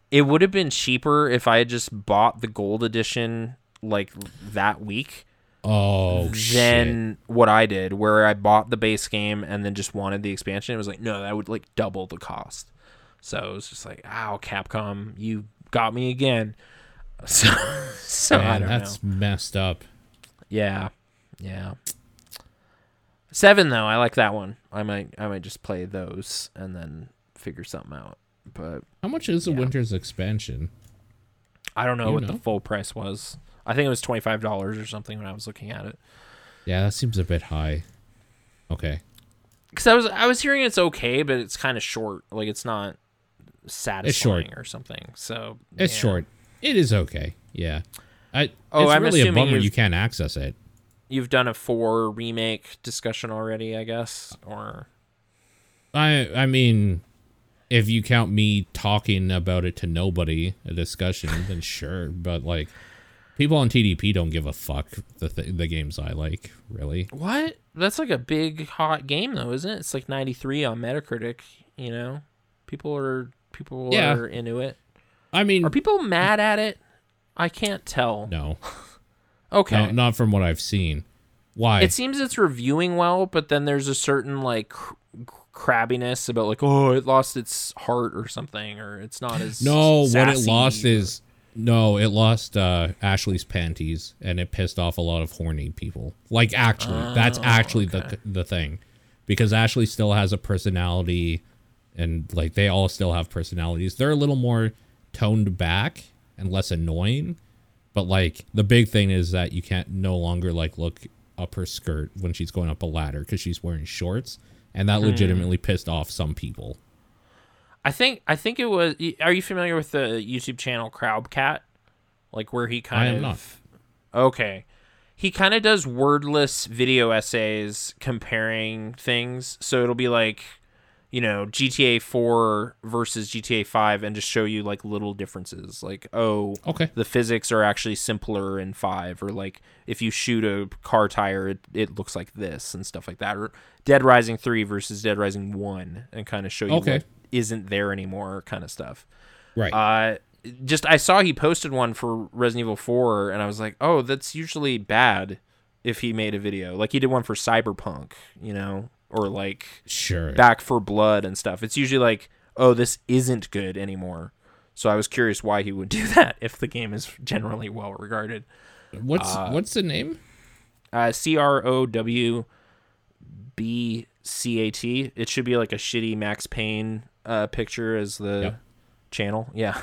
It would have been cheaper if I had just bought the gold edition like that week Oh shit. than what I did, where I bought the base game and then just wanted the expansion. It was like, no, that would like double the cost. So it was just like, ow, Capcom, you got me again. <laughs> So, so I Man, that's know. messed up. Yeah, yeah. Seven though, I like that one. I might, I might just play those and then figure something out. But How much is the Yeah. Winter's expansion? I don't know You what know? the full price was. I think it was twenty five dollars or something when I was looking at it. Yeah, that seems a bit high. Okay. Because I was, I was hearing it's okay, but it's kind of short. Like it's not satisfying or something. So It's yeah. short. It is okay. Yeah. I Oh, it's I'm really a assuming bummer you can't access it. You've done a four remake discussion already, I guess, or I I mean if you count me talking about it to nobody, a discussion, <laughs> then sure, but like people on TDP don't give a fuck the th- the games I like, really. What? That's like a big hot game though, isn't it? It's like 93 on Metacritic, you know. People are people Yeah. are into it. I mean, Are people mad at it? I can't tell. no. <laughs> Okay. No, not from what I've seen. Why? It seems it's reviewing well, but then there's a certain like cr- crabbiness about like oh, it lost its heart or something or it's not as No, what it lost or- is no, it lost uh Ashley's panties and it pissed off a lot of horny people. Like actually, that's actually the the thing. Because Ashley still has a personality and like they all still have personalities. They're a little more toned back and less annoying. But like the big thing is that you can't no longer like look up her skirt when she's going up a ladder because she's wearing shorts, and that hmm. legitimately pissed off some people. I think I think it was. Are you familiar with the YouTube channel Crowbcat? Like where he kind I am of not. Okay. He kind of does wordless video essays comparing things. So it'll be like, you know, GTA 4 versus GTA 5 and just show you like little differences. Like, oh, Okay. the physics are actually simpler in 5 or like if you shoot a car tire it, it looks like this and stuff like that or Dead Rising 3 versus Dead Rising 1 and kind of show you Okay. what isn't there anymore kind of stuff. Right. Uh, just I saw he posted one for Resident Evil 4, and I was like, oh, that's usually bad if he made a video. Like he did one for Cyberpunk, you know, or like sure. Back for Blood and stuff. It's usually like, oh, this isn't good anymore. So I was curious why he would <laughs> do that if the game is generally well regarded. What's uh, what's the name? Uh, C R O W B C A T. It should be like a shitty Max Payne uh, picture as the Yep. channel. <laughs> Yeah.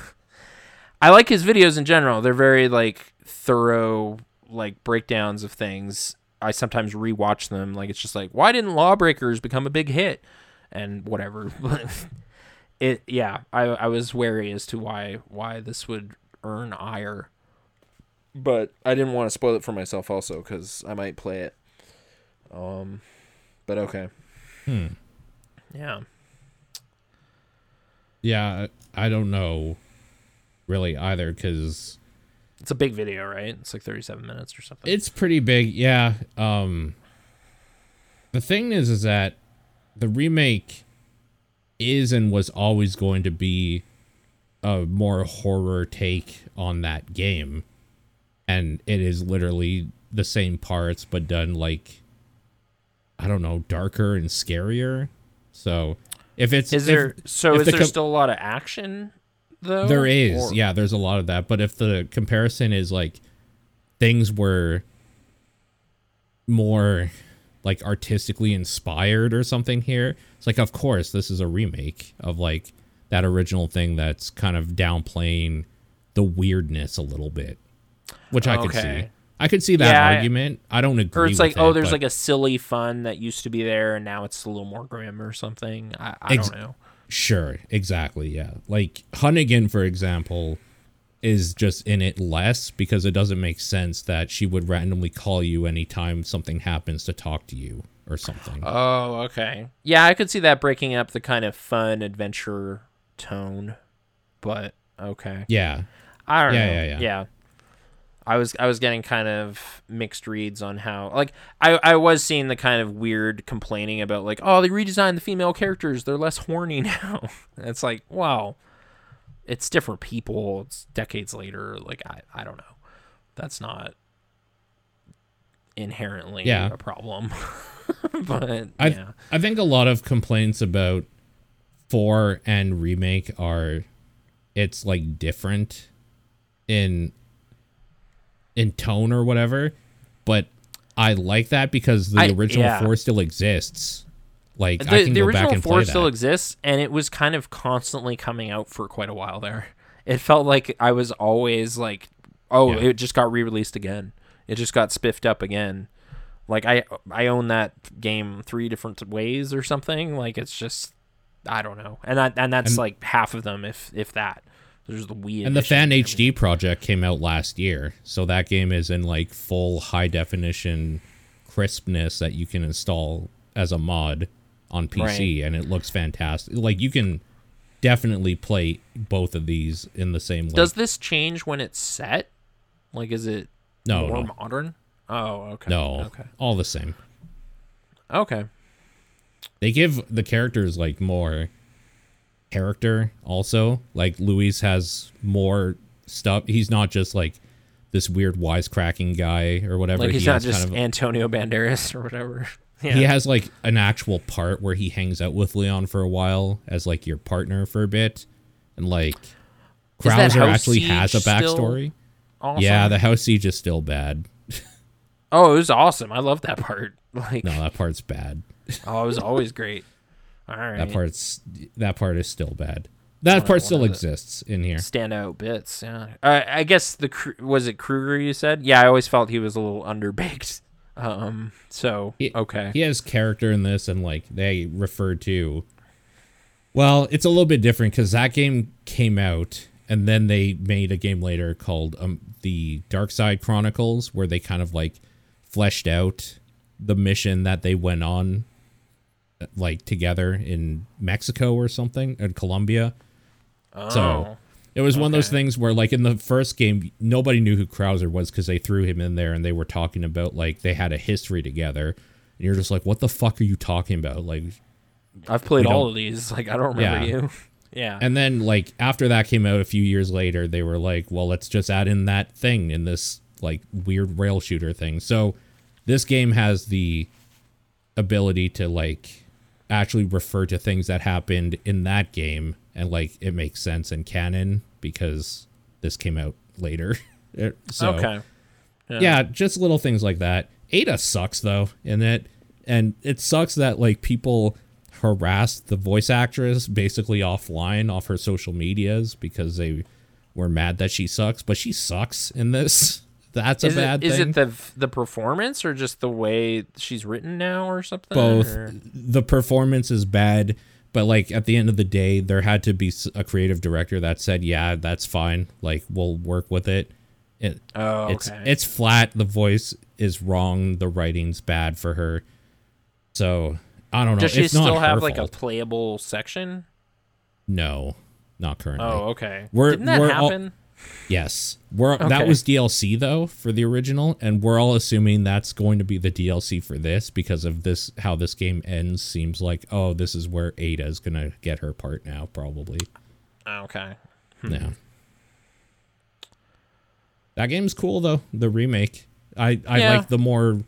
I like his videos in general. They're very like thorough like breakdowns of things. I sometimes rewatch them like it's just like why didn't Lawbreakers become a big hit and whatever. <laughs> it yeah, I I was wary as to why why this would earn ire. But I didn't want to spoil it for myself also cuz I might play it. Um but okay. Hmm. Yeah. Yeah, I don't know really either because It's a big video, right? It's like 37 minutes or something. it's pretty big. Yeah. Um. The thing is, is that the remake is and was always going to be a more horror take on that game, and it is literally the same parts but done like I don't know, darker and scarier. So if it's Is if- there so if is the there com- still a lot of action though? There is, Or- yeah, there's a lot of that. But if the comparison is like things were more like artistically inspired or something here, it's like, of course, this is a remake of like that original thing that's kind of downplaying the weirdness a little bit, which I could see. I could see that Yeah, argument. I don't agree. Or it's like, oh, it, there's but- like a silly fun that used to be there and now it's a little more grim or something. I, I Ex- don't know. Sure, exactly, yeah. Like Hunnigan, for example, is just in it less because it doesn't make sense that she would randomly call you anytime something happens to talk to you or something. Oh, okay. Yeah, I could see that breaking up the kind of fun adventure tone, but Okay. Yeah. I don't Yeah, know. yeah, yeah. I was I was getting kind of mixed reads on how like I, I was seeing the kind of weird complaining about like oh they redesigned the female characters. They're less horny <laughs> now. It's like wow. It's different people. It's decades later. Like I, I don't know. That's not inherently Yeah. a problem. <laughs> But I yeah. I think a lot of complaints about four and remake are it's like different in in tone or whatever, but I like that because the I- original yeah. four still exists. Like I the, can the go back original and four play still that. exists and it was kind of constantly coming out for quite a while there it felt like i was always like oh Yeah. it just got re-released again it just got spiffed up again like i i own that game three different ways or something like it's just i don't know and that and that's And- like half of them if if that there's the Wii and the Fan. HD project came out last year, so that game is in like full high definition crispness that you can install as a mod on PC, and it looks fantastic. Like you can definitely play both of these in the same. Like, does this change when it's set like is it no, more no, modern oh okay no, okay all the same. okay They give the characters like more character. Also, like Luis has more stuff. He's not just like this weird wisecracking guy or whatever. like he's he not just kind of Antonio Banderas or whatever. <laughs> Yeah. he has like an actual part where he hangs out with Leon for a while as like your partner for a bit, and like Krauser actually has a backstory. awesome? Yeah, the house siege is still bad. oh, it was awesome. I love that part. <laughs> Like, No, that part's bad. oh, it was always great. All right, That part's that part is still bad. That one- part still one of the exists in here. standout bits. Yeah, uh, I guess the was it Kruger you said? Yeah, I always felt he was a little underbaked. <laughs> Um, so He- okay, He has character in this, and like they refer to. Well, it's a little bit different because that game came out, and then they made a game later called um, the Dark Side Chronicles, where they kind of like fleshed out the mission that they went on, like together in Mexico or something, in Colombia. So Oh, it was one of those things where, like, in the first game, nobody knew who Krauser was because they threw him in there and they were talking about, like, they had a history together. And you're just like, what the fuck are you talking about? Like, I've played all of these. <laughs> Like I don't remember Yeah. you. <laughs> Yeah, and then, like, after that came out a few years later, they were like, well, let's just add in that thing in this, like, weird rail shooter thing. So this game has the ability to, like, actually refer to things that happened in that game. And, like, it makes sense in canon because this came out later. <laughs> So, okay. yeah. just little things like that. Ada sucks though in it, and it sucks that like people harass the voice actress basically offline off her social medias because they were mad that she sucks, but she sucks in this. <laughs> That's a Is bad it, is thing. it the the performance or just the way she's written now or something? Both. or- The performance is bad, but like at the end of the day, there had to be a creative director that said, "Yeah, that's fine. Like we'll work with it." It, Oh, it's okay. it's flat. The voice is wrong. The writing's bad for her. So I don't know. Does she it's still have her like fault. a playable section? no, not currently. Oh, okay. We're- Didn't that we're all- happen? Yes, we're that was DLC though for the original, and we're all assuming that's going to be the DLC for this because of this how this game ends. Seems like oh, this is where Ada is gonna get her part now, probably. Oh, okay. Hmm. Yeah. That game's cool though. The remake, I I Yeah. like the more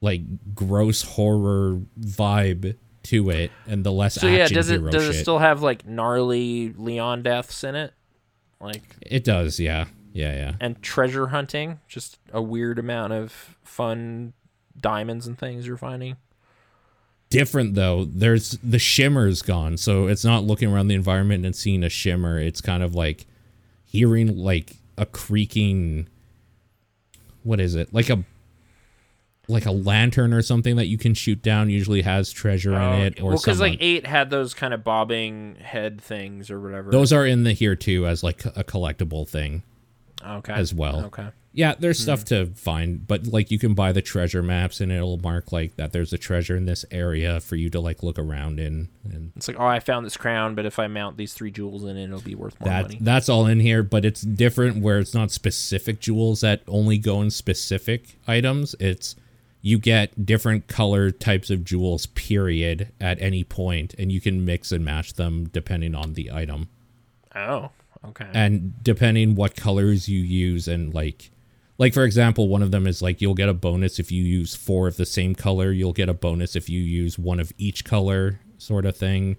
like gross horror vibe to it, and the less So yeah, does it does shit. it still have like gnarly Leon deaths in it? Like It does, yeah, yeah, yeah. and treasure hunting, just a weird amount of fun diamonds and things you're finding. different though. There's the shimmer's gone, so it's not looking around the environment and seeing a shimmer. It's kind of like hearing like a creaking. What is it? Like a like a lantern or something that you can shoot down. Usually has treasure in oh, it, or Oh, well, because like eight had those kind of bobbing head things or whatever. those are in the here too as like a collectible thing okay as well. Okay. Yeah, there's hmm. stuff to find, but like you can buy the treasure maps and it'll mark like that there's a treasure in this area for you to like look around in and It's like, oh, I found this crown, but if I mount these three jewels in it, it'll be worth more that money. that's all in here, but it's different where it's not specific jewels that only go in specific items. It's you get different color types of jewels period at any point and you can mix and match them depending on the item. Oh, okay. and depending what colors you use and like like for example one of them is like you'll get a bonus if you use four of the same color. You'll get a bonus if you use one of each color sort of thing.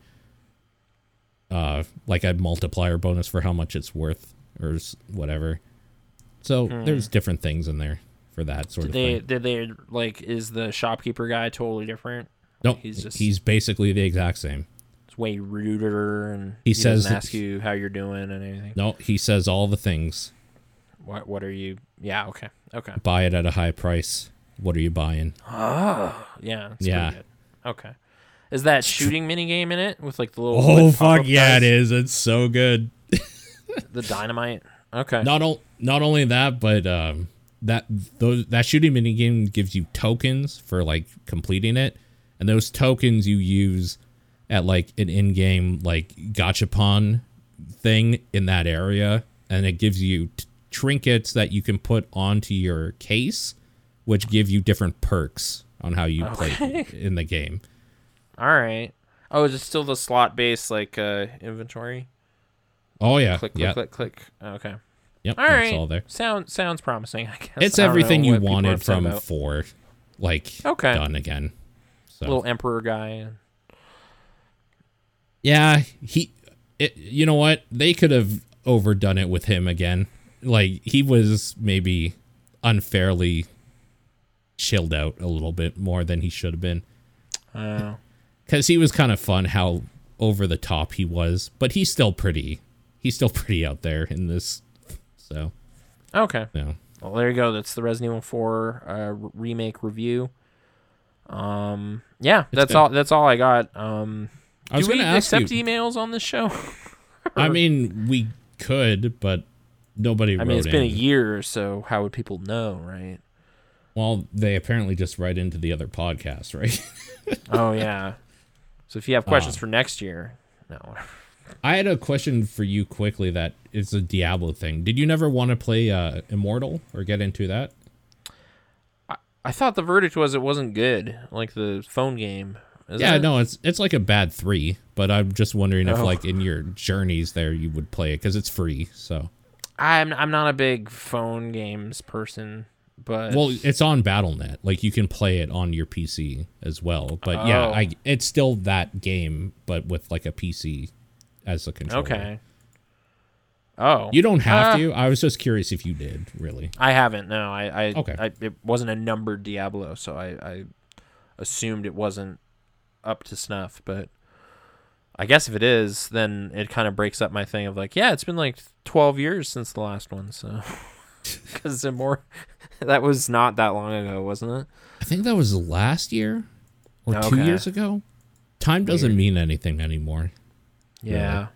Uh like a multiplier bonus for how much it's worth or whatever. So there's different things in there for that sort did of they? thing Did they like? Is the shopkeeper guy totally different? no he's he's just- he's basically the exact same It's way ruder, and He doesn't says- ask you how you're doing and anything. no he says all the things What? What are you? Yeah. Okay. Okay. buy it at a high price what are you buying Oh, yeah. Yeah. Good. Okay. Is that shooting mini game in it with like the little? oh fuck yeah it is it's so good <laughs> The dynamite. Okay. not o- not only that, but um, that those that shooting mini game gives you tokens for like completing it, and those tokens you use at like an in-game like gachapon thing in that area, and it gives you t- trinkets that you can put onto your case, which give you different perks on how you play <laughs> in the game. All right. Oh, is it still the slot based like uh inventory? Oh yeah, Click, click, yeah, click, click. Okay. Yep, All that's all there. Sound sounds promising. I guess It's I everything you what people are wanted from about. four, like Okay. done again. So. little emperor guy. Yeah, he. It, you know what? They could have overdone it with him again. Like he was maybe unfairly chilled out a little bit more than he should have been. Oh. Because he was kind of fun how over the top he was, but he's still pretty. He's still pretty out there in this. So, Okay. Yeah. Well, there you go. That's the Resident Evil 4 uh, remake review. Um, yeah, that's good. all. That's all I got. Um, I was do we going to ask accept you. emails on this show? <laughs> I mean, we could, but nobody. I mean, it's wrote been a in. year, so how would people know, right? Well, they apparently just write into the other podcast, right? <laughs> oh yeah. So if you have questions Uh. for next year, no. <laughs> I had a question for you quickly that is a Diablo thing. Did you never want to play uh, Immortal or get into that? I thought the verdict was it wasn't good, like the phone game. Isn't yeah, it? no, it's it's like a bad three, but I'm just wondering if Oh. like in your journeys there you would play it because it's free. So I'm I'm not a big phone games person, but well, it's on BattleNet. Like you can play it on your PC as well. But yeah, Oh. I it's still that game, but with like a PC as a controller. okay. Oh, You don't have Uh, to. I was just curious if you did really. I haven't. No, I. I Okay. I, it wasn't a numbered Diablo, so I, I assumed it wasn't up to snuff. But I guess if it is, then it kind of breaks up my thing of like, yeah, it's been like twelve years since the last one, so <laughs> because more <laughs> that was not that long ago, wasn't it? I think that was last year or two years ago. Time doesn't Weird. mean anything anymore. Yeah.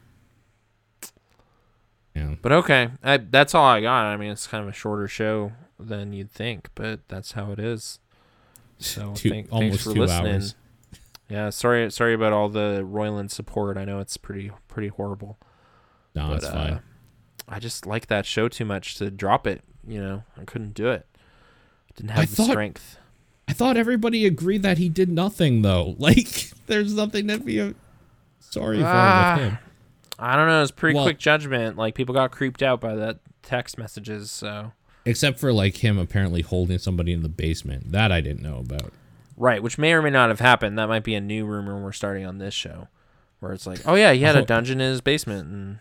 Yeah. But okay, I, that's all I got. I mean, it's kind of a shorter show than you'd think, but that's how it is. So Two- thank, almost thanks for two listening. hours. Yeah, sorry, sorry about all the Roiland support. I know it's pretty, pretty horrible. No, but it's fine. uh, I just like that show too much to drop it. You know, I couldn't do it. Didn't have I the thought- strength. I thought everybody agreed that he did nothing though. <laughs> Like there's nothing to be uh, sorry for Ah. him. I don't know. It's pretty Well- quick judgment. Like people got creeped out by that text messages. So Except for like him apparently holding somebody in the basement. That I didn't know about. right, which may or may not have happened. That might be a new rumor we're starting on this show, where it's like, oh yeah, he had <laughs> Oh. a dungeon in his basement and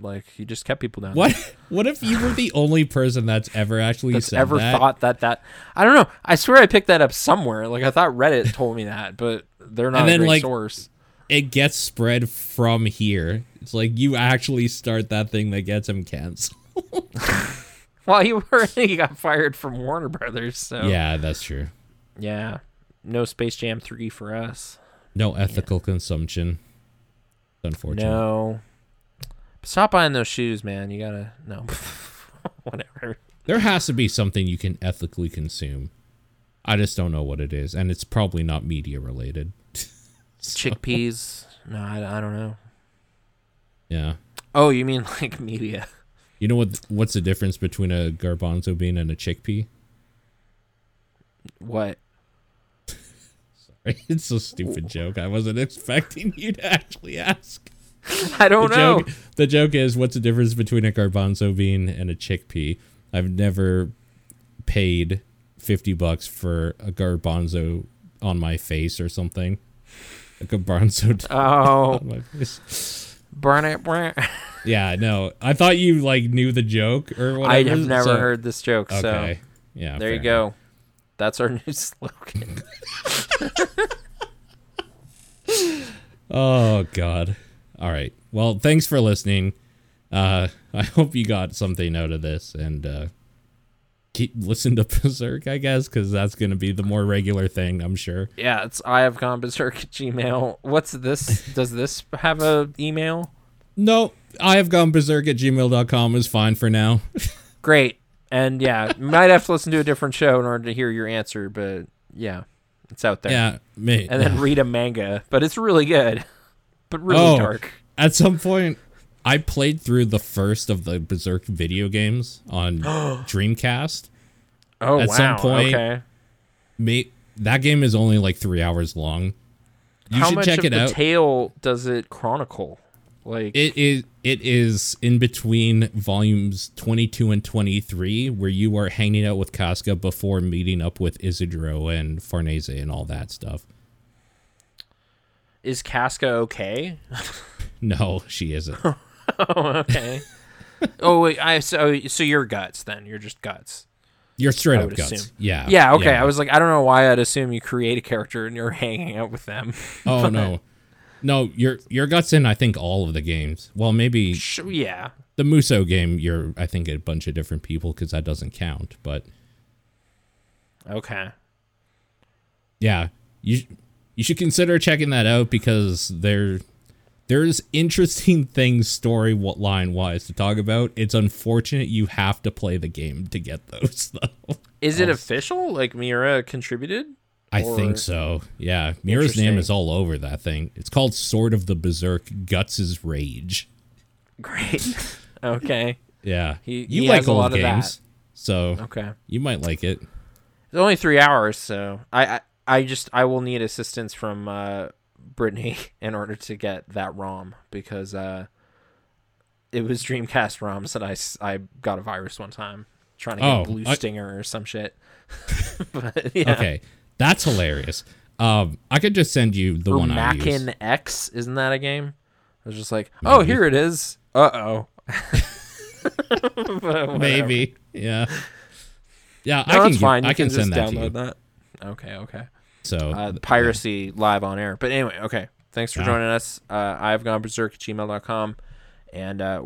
like he just kept people down. What what if you were the only person that's ever actually that's said ever that? thought that that I don't know. I swear I picked that up somewhere. Like I thought Reddit told me that, but they're not And a great like, source. It gets spread from here. It's like you actually start that thing that gets him canceled. <laughs> Well, he <laughs> already got fired from Warner Brothers, so Yeah, that's true. yeah. No Space Jam three for us. No ethical consumption. Unfortunate. No. Stop buying those shoes, man. You gotta no. <laughs> Whatever. There has to be something you can ethically consume. I just don't know what it is, and it's probably not media related. Chickpeas? No, I, I don't know. Yeah. Oh, you mean <laughs> like media? You know what? What's the difference between a garbanzo bean and a chickpea? What? <laughs> Sorry, it's a stupid joke. I wasn't expecting you to actually ask. I don't the know. Joke, the joke is, what's the difference between a garbanzo bean and a chickpea? I've never paid fifty bucks for a garbanzo on my face or something. A garbanzo t- <laughs> Oh, <laughs> my face. burn it, burn it. <laughs> Yeah, no. I thought you like knew the joke or whatever. I have never so- heard this joke, Okay. so yeah. there you fair go. That's our new slogan. Oh God. All right. Well, thanks for listening. Uh, I hope you got something out of this, and uh, keep listen to <laughs> Berserk, I guess, because that's gonna be the more regular thing, I'm sure. yeah, it's I have gone berserk at Gmail. What's this? Does this have a email? No, I have gone berserk at gmail.com is fine for now. <laughs> Great. And yeah, you might have to listen to a different show in order to hear your answer, but yeah, it's out there. yeah, me. And then <laughs> read a manga, but it's really good, but really Oh. dark. At some point, I played through the first of the Berserk video games on <gasps> Dreamcast. Oh At wow. some point- okay. Me, that game is only like three hours long. You How should much check of it the out. tale does it chronicle? Like It is it is in between volumes 22 and 23 where you are hanging out with Casca before meeting up with Isidro and Farnese and all that stuff. is Casca okay? <laughs> No, she isn't. <laughs> <laughs> oh, okay. <laughs> oh wait, I so so you're guts then. You're just guts. You're straight up guts. assume. Yeah. Yeah, okay. I was like, I don't know why I'd assume you create a character and you're <laughs> hanging out with them. Oh no. No, your your guts in I think all of the games. Well, maybe Sh- yeah. the Musou game you're I think a bunch of different people cuz that doesn't count, but Okay. yeah, you you should consider checking that out because there there's interesting <laughs> things story line wise to talk about. It's unfortunate you have to play the game to get <laughs> those though. Is it official? Like Miura contributed? I Or- think so. Yeah, Miura's name is all over that thing. It's called Sword of the Berserk Guts' Rage. Great. <laughs> okay. Yeah, He- you he like has a old lot of that. games, so Okay. you might like it. It's only three hours, so I, I I just I will need assistance from uh, Brittany <laughs> in order to get that ROM because uh, it was Dreamcast ROMs that I got a virus one time trying to get Oh, Blue I- Stinger or some shit. <laughs> but, yeah. Okay, that's hilarious. Um, I could just send you the Or one I use. Maken X, isn't that a game? I was just like, oh, here it is. Uh oh. <laughs> Maybe, yeah, yeah. No, I can fine. You I can, just send that to download you. that. Okay, okay. So uh, piracy live on air. But anyway, okay. Thanks for Yeah. joining us. Uh, I've gone berserk at gmail.com. And uh,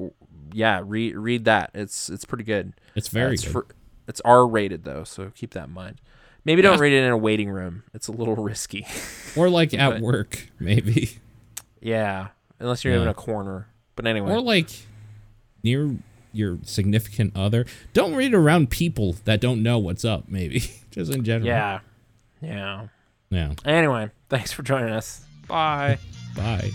yeah, read read that. It's it's pretty good. it's very it's fr- it's R rated though, so keep that in mind. Maybe don't Yeah. read it in a waiting room. It's a little <laughs> risky. or like at work, maybe, yeah, unless you're Yeah. in a corner. But anyway, or like near your significant other. Don't read around people that don't know what's up. Maybe <laughs> just in general. yeah, yeah. Yeah. Anyway, thanks for joining us. Bye. Bye.